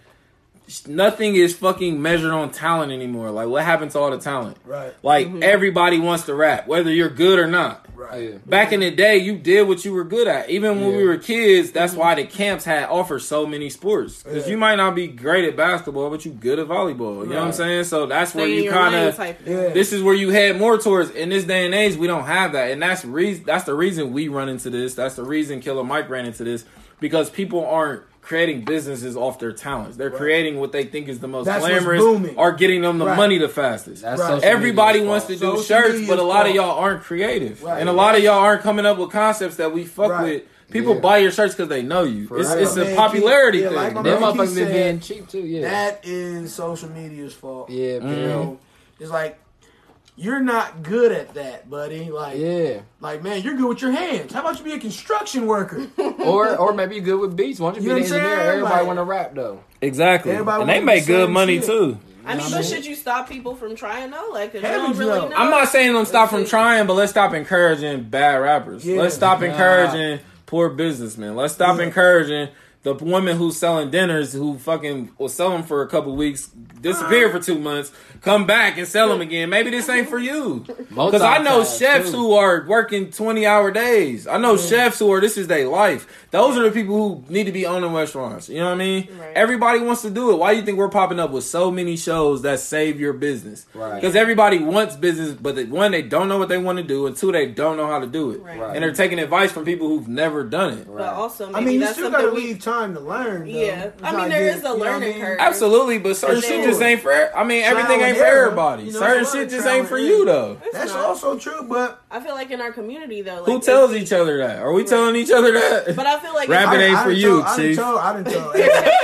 nothing is fucking measured on talent anymore. Like what happened to all the talent? Right. Like everybody wants to rap, whether you're good or not. Right. Yeah. Back in the day, you did what you were good at. Even when we were kids, that's mm-hmm. why the camps had offered so many sports. Because Yeah. you might not be great at basketball, but you good at volleyball. You know what I'm saying? So that's where Stay in you kind of type Yeah. thing. this is where you head more towards. In this day and age, we don't have that, and that's reason. That's the reason we run into this. That's the reason Killer Mike ran into this because people aren't creating businesses off their talents. They're creating what they think is the most That's what's glamorous, or getting them the Right. money the fastest. That's Right. Everybody wants to do Social shirts, but a lot of y'all aren't creative, Right. and a lot of y'all aren't coming up with concepts that we fuck Right. with. People Yeah. buy your shirts because they know you. For It's, real. it's a man popularity Keith- yeah, thing. like my Them motherfuckers been being cheap too. Yeah. That is social media's fault. yeah. You mm-hmm. know, it's like you're not good at that, buddy. Like, Yeah. like man, you're good with your hands. How about you be a construction worker? [laughs] or or maybe you're good with beats. Why don't you, You be know the what engineer? saying? Everybody Like- want to rap though. Exactly, Everybody and they make the good money shit. too. I mean, but should you stop people from trying though? Like, you don't Heavens really no. know. I'm not saying them stop Let's from trying, but let's stop encouraging bad rappers. Yeah. Let's stop Nah. encouraging poor businessmen. Let's stop Yeah. encouraging the woman who's selling dinners who fucking will sell them for a couple weeks, disappear for two months, come back and sell them again. Maybe this ain't for you. Because I know chefs too. who are working 20 hour days. I know chefs who are, this is their life. Those are the people who need to be owning restaurants. You know what I mean? Right. Everybody wants to do it. Why do you think we're popping up with so many shows that save your business? Right. Because everybody wants business, but they, one, they don't know what they want to do, and two, they don't know how to do it. Right. Right. And they're taking advice from people who've never done it. But also, maybe I mean, you still gotta leave time to learn. Though. Yeah. That's I mean, there get- is a you know I learning mean? curve. Absolutely, but certain For shit just ain't for. I mean, everything ain't for everybody. You know, certain shit just ain't for you though. It's That's not. also true, but I feel like in our community though, Who tells each other that? Are we telling each other that? But I feel like [laughs] Rabbit ain't I for done you, told- Chief. I done told. I done told. [laughs]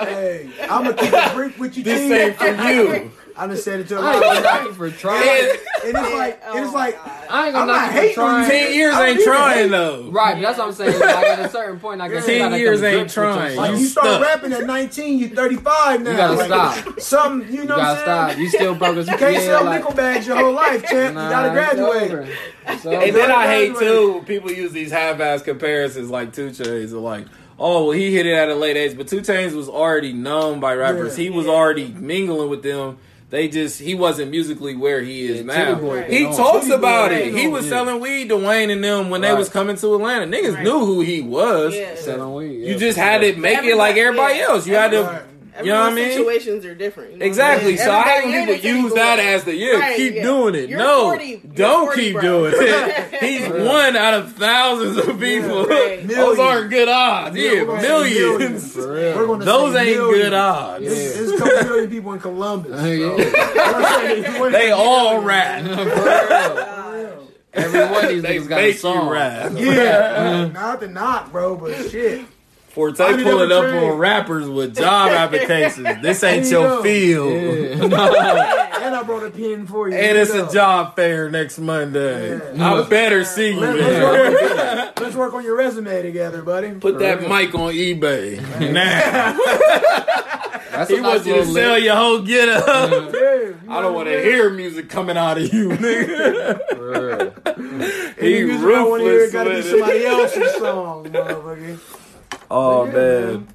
Hey, hey, I'm gonna keep it brief with you, this ain't for you. [laughs] I done said it to a I lot ain't of gonna people. knock you for trying. And And it's like, Oh it's like, God. I ain't I'm gonna not knock you for hating on you. trying. ten years I don't ain't trying hate. though. Right, but that's what I'm saying. Like at a certain point, I guess you Ten gotta years come to ain't grips with trying. yourself. like You you start stuck. rapping at 19, you 35 now. You gotta like, stop. Something, you You know what I'm gotta saying? stop. You still broke as You can't sell like, nickel bags your whole life, champ. nah, you gotta graduate. over. And then I hate too people use these half-ass comparisons like Two Chainz are like, oh well he hit it at a late age, but Two Chainz was already known by rappers. Yeah. He was already mingling with them. They just he wasn't musically where he is Yeah, now. Boy Right. He talks Tity Boi about it. He was yeah. selling weed to Wayne and them when they was coming to Atlanta. Niggas Right. knew who he was. Yeah. Selling weed, You just had to make it like everybody yeah. else. You had to, Right. You know what I mean? Situations are different. you know what I'm Exactly. saying? So I hate Everybody when ain't people use Boy. that as the yeah, Right, keep yeah. doing it. You're no, 40 don't 40, keep bro. doing it. [laughs] He's one out of thousands of people. right. [laughs] Those aren't good odds. Yeah, Yeah, we're millions. millions. For We're real. gonna Those ain't millions. good odds. Yeah. There's, there's a couple million people in Columbus. Yeah. So. I'm saying, if you want They all rat. [laughs] For real. Every one of these niggas got a make song. you rap. Yeah, not to knock, bro, but shit. Forte I need pulling up trade. on rappers with job [laughs] applications. This ain't you your go. field. Yeah. [laughs] And I brought a pin for you. And Here it's you a job fair next Monday. Yeah. I better see you Let, there. let's, work on, [laughs] let's work on your resume together, buddy. Put that mic on eBay now. That's He a nice wants you to little sell your whole get up. Yeah, you I don't want to hear music coming out of you, nigga. He Any I want to hear ruthless got to be somebody else's song, motherfucker. Oh Yeah, man. man.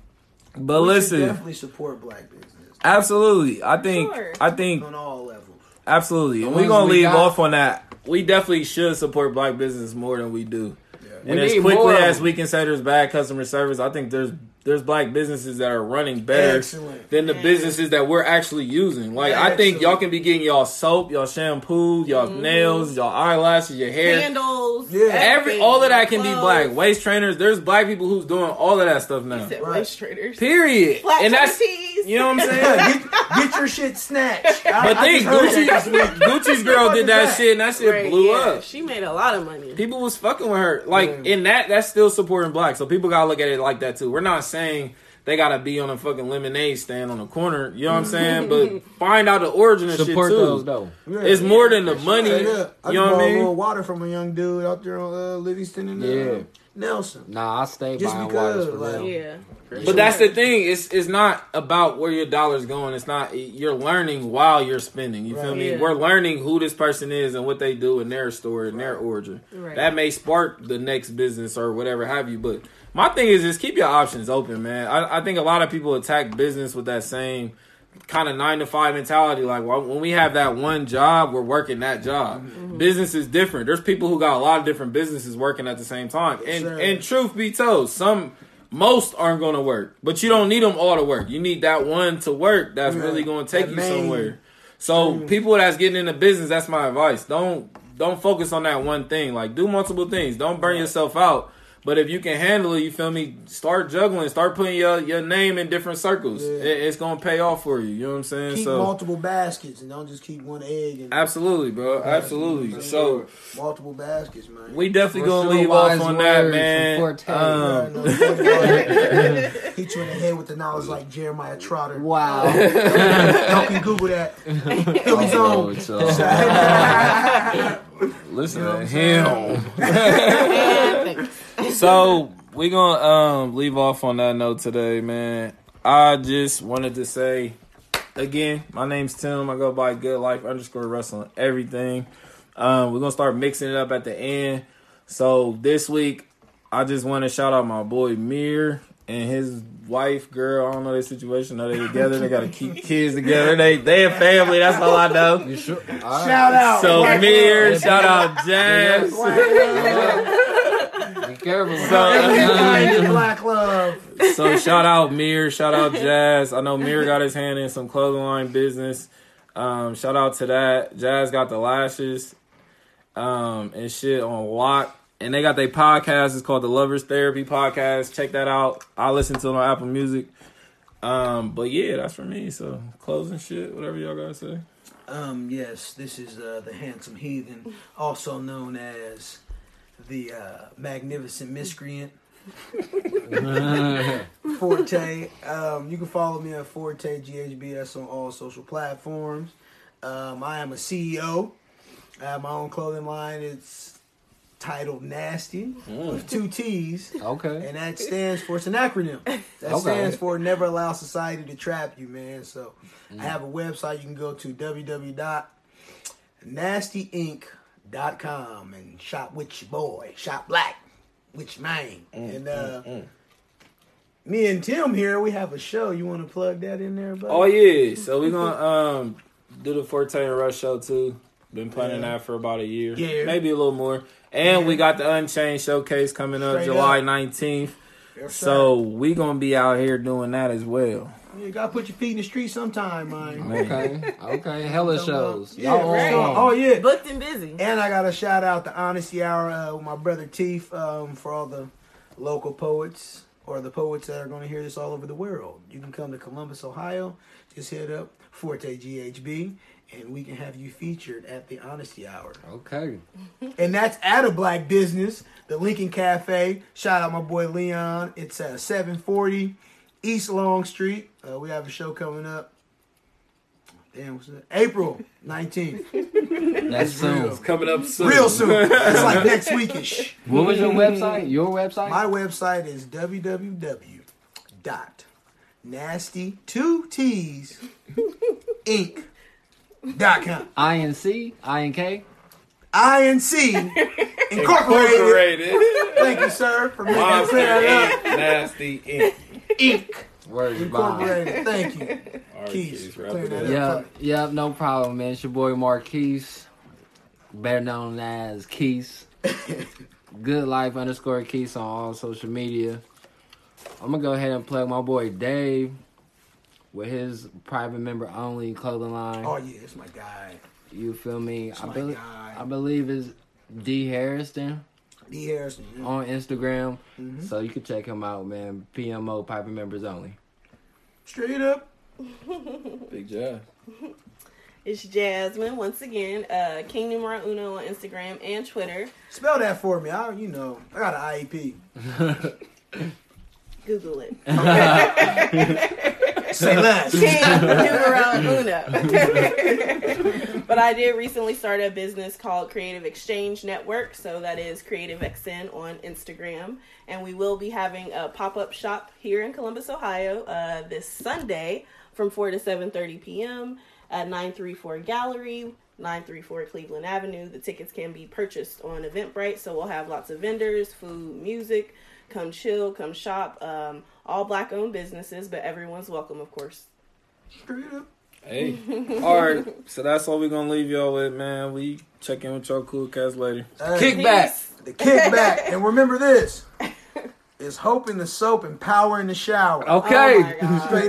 But We listen, definitely support black business absolutely. I think Sure. I think on all levels. absolutely. And we're gonna we leave got. off on that. We definitely should support black business more than we do. And We as quickly as we can say there's bad customer service, I think there's there's black businesses that are running better Excellent. than the Yeah. businesses that we're actually using. Like I think y'all can be getting y'all soap, y'all shampoo, y'all mm-hmm. nails, y'all eyelashes, your hair. Candles. Yeah. Every everything. all of that can be black. Waist trainers, there's black people who's doing all of that stuff now. Right. waist trainers. Period. Flat and that's tees. you know what I'm saying? get, get your shit snatched. [laughs] I, But I think Gucci, that this week. Gucci's [laughs] girl did that shit, and that shit Right, blew yeah. up. She made a lot of money. People was fucking with her. Like Yeah. in that, that's still supporting black. So people gotta look at it like that too. We're not saying they gotta be on a fucking lemonade stand on the corner. You know what I'm saying? [laughs] But find out the origin of Support shit too. those though. Yeah. It's more than the money. Straight up. I You know what I bought a mean? little water from a young dude out there on uh, Livingston and uh, Yeah. Nelson. Nah, I stay Just buying because, waters for like- real. Yeah. But that's the thing. It's it's not about where your dollar's going. It's not. You're learning while you're spending. You feel Right. me? Yeah. We're learning who this person is and what they do in their story and their origin. Right. That may spark the next business or whatever have you. But my thing is just keep your options open, man. I, I think a lot of people attack business with that same kind of nine to five mentality. Like well, when we have that one job, we're working that job. Mm-hmm. Business is different. There's people who got a lot of different businesses working at the same time. And Sure. and truth be told, some most aren't going to work, but you don't need them all to work. You need that one to work that's Yeah. really going to take That you main- somewhere. So people that's getting into business, that's my advice. Don't don't focus on that one thing. Like do multiple things. Don't burn yourself out. But if you can handle it, you feel me. Start juggling. Start putting your your name in different circles. Yeah. It, it's gonna pay off for you. You know what I'm saying? Keep so multiple baskets and don't just keep one egg. And absolutely, bro. Absolutely. So multiple baskets, man. we definitely What's gonna your leave off on that, words man. Forte? Um, no, [laughs] [laughs] Hit you in the head with the knowledge like Jeremiah Trotter. Wow. [laughs] Y'all can Google that. Philly Oh, Zone. listen You know to him. So we're gonna um leave off on that note today, man. I just wanted to say again, my name's Tim. I go by Good Life underscore Wrestling everything. Um, we're gonna start mixing it up at the end. So this week, I just want to shout out my boy Mir and his wife, girl. I don't know their situation. Know they together. They gotta keep kids together. They they a family. That's all I know. You sure? Shout out. So Black Mir, shout out Jazz. Be careful. Everything Black love. so shout out Mir, shout out Jazz. I know Mir got his hand in some clothing line business. Um, shout out to that. Jazz got the lashes um, and shit on lock. and they got their podcast. It's called the Lovers Therapy Podcast. Check that out. I listen to it on Apple Music. Um, but yeah, that's for me. So closing shit, whatever y'all gotta say. Um, yes, this is uh, the handsome heathen, also known as the uh, magnificent miscreant. [laughs] Forte. Um, you can follow me at Forte GHBS on all social platforms. Um, I am a CEO. I have my own clothing line. It's titled Nasty with two T's. Okay. And that stands for it's an acronym. That Okay. stands for Never Allow Society to Trap You, man. So I have a website you can go to www.nastyinc.com and shop with your boy, shop black, with your man. and uh me and Tim here, we have a show. You want to plug that in there, buddy? Oh yeah, so we're gonna um do the Forte and Rush show too. Been planning Yeah. that for about a year, Yeah. maybe a little more. And we got the Unchained showcase coming up Straight July nineteenth. Yes. So we gonna be out here doing that as well. You gotta put your feet in the street sometime, man. Okay. [laughs] Okay. Hella shows. Yeah, Y'all right. on. Oh yeah, Booked and busy. And I got to shout out the Honesty Hour uh, with my brother Teef um, for all the local poets or the poets that are going to hear this all over the world. You can come to Columbus, Ohio. Just hit up Forte GHB, and we can have you featured at the Honesty Hour. Okay. [laughs] And that's at a black business, the Lincoln Cafe. Shout out my boy Leon. It's at 740 East Long Street. Uh, we have a show coming up. Damn, what's that? April 19th. [laughs] That's soon. It's coming up soon. Real soon. It's like [laughs] next weekish. What was your website? Your website? My website is www.nasty two T's Inc.com. INC? INK? INC [laughs] Incorporated. Incorporated. Thank you, sir, for making me Monster that Inc. Nasty Inc. up. Inc. Words. Incorporated. Thank you. [laughs] All right, Keys, kids, wrap clear it that up. up. Yep, yep, no problem, man. It's your boy Marquise, better known as Keys. [laughs] Good life underscore Keys on all social media. I'm gonna go ahead and plug my boy Dave with his private member only clothing line. Oh yeah, it's my guy. You feel me? I, my believe guy. I believe it's D Harrison D Harrison. yeah. on Instagram, Mhm. so you can check him out, man. PMO Piper members only. Straight up. [laughs] Big job. It's Jasmine once again. Uh, King Numero Uno on Instagram and Twitter. Spell that for me. I, you know, I got an IEP. [laughs] Google it. [laughs] Say [laughs] less. King Numero Uno. but I did recently start a business called Creative Exchange Network. So that is Creative XN on Instagram. And we will be having a pop up shop here in Columbus, Ohio uh, this Sunday from 4 to 7.30 p.m. at 934 Gallery. 934 Cleveland Avenue. The tickets can be purchased on Eventbrite, so we'll have lots of vendors, food, music. Come chill, come shop. Um, all black owned businesses, but everyone's welcome, of course. Straight up. Hey. All right. So that's all we're gonna leave y'all with, man. We check in with y'all cool cats later. Hey. Kick back. Peace. The kickback. and remember this. It's hope in the soap and power in the shower. Okay. Oh my God. Straight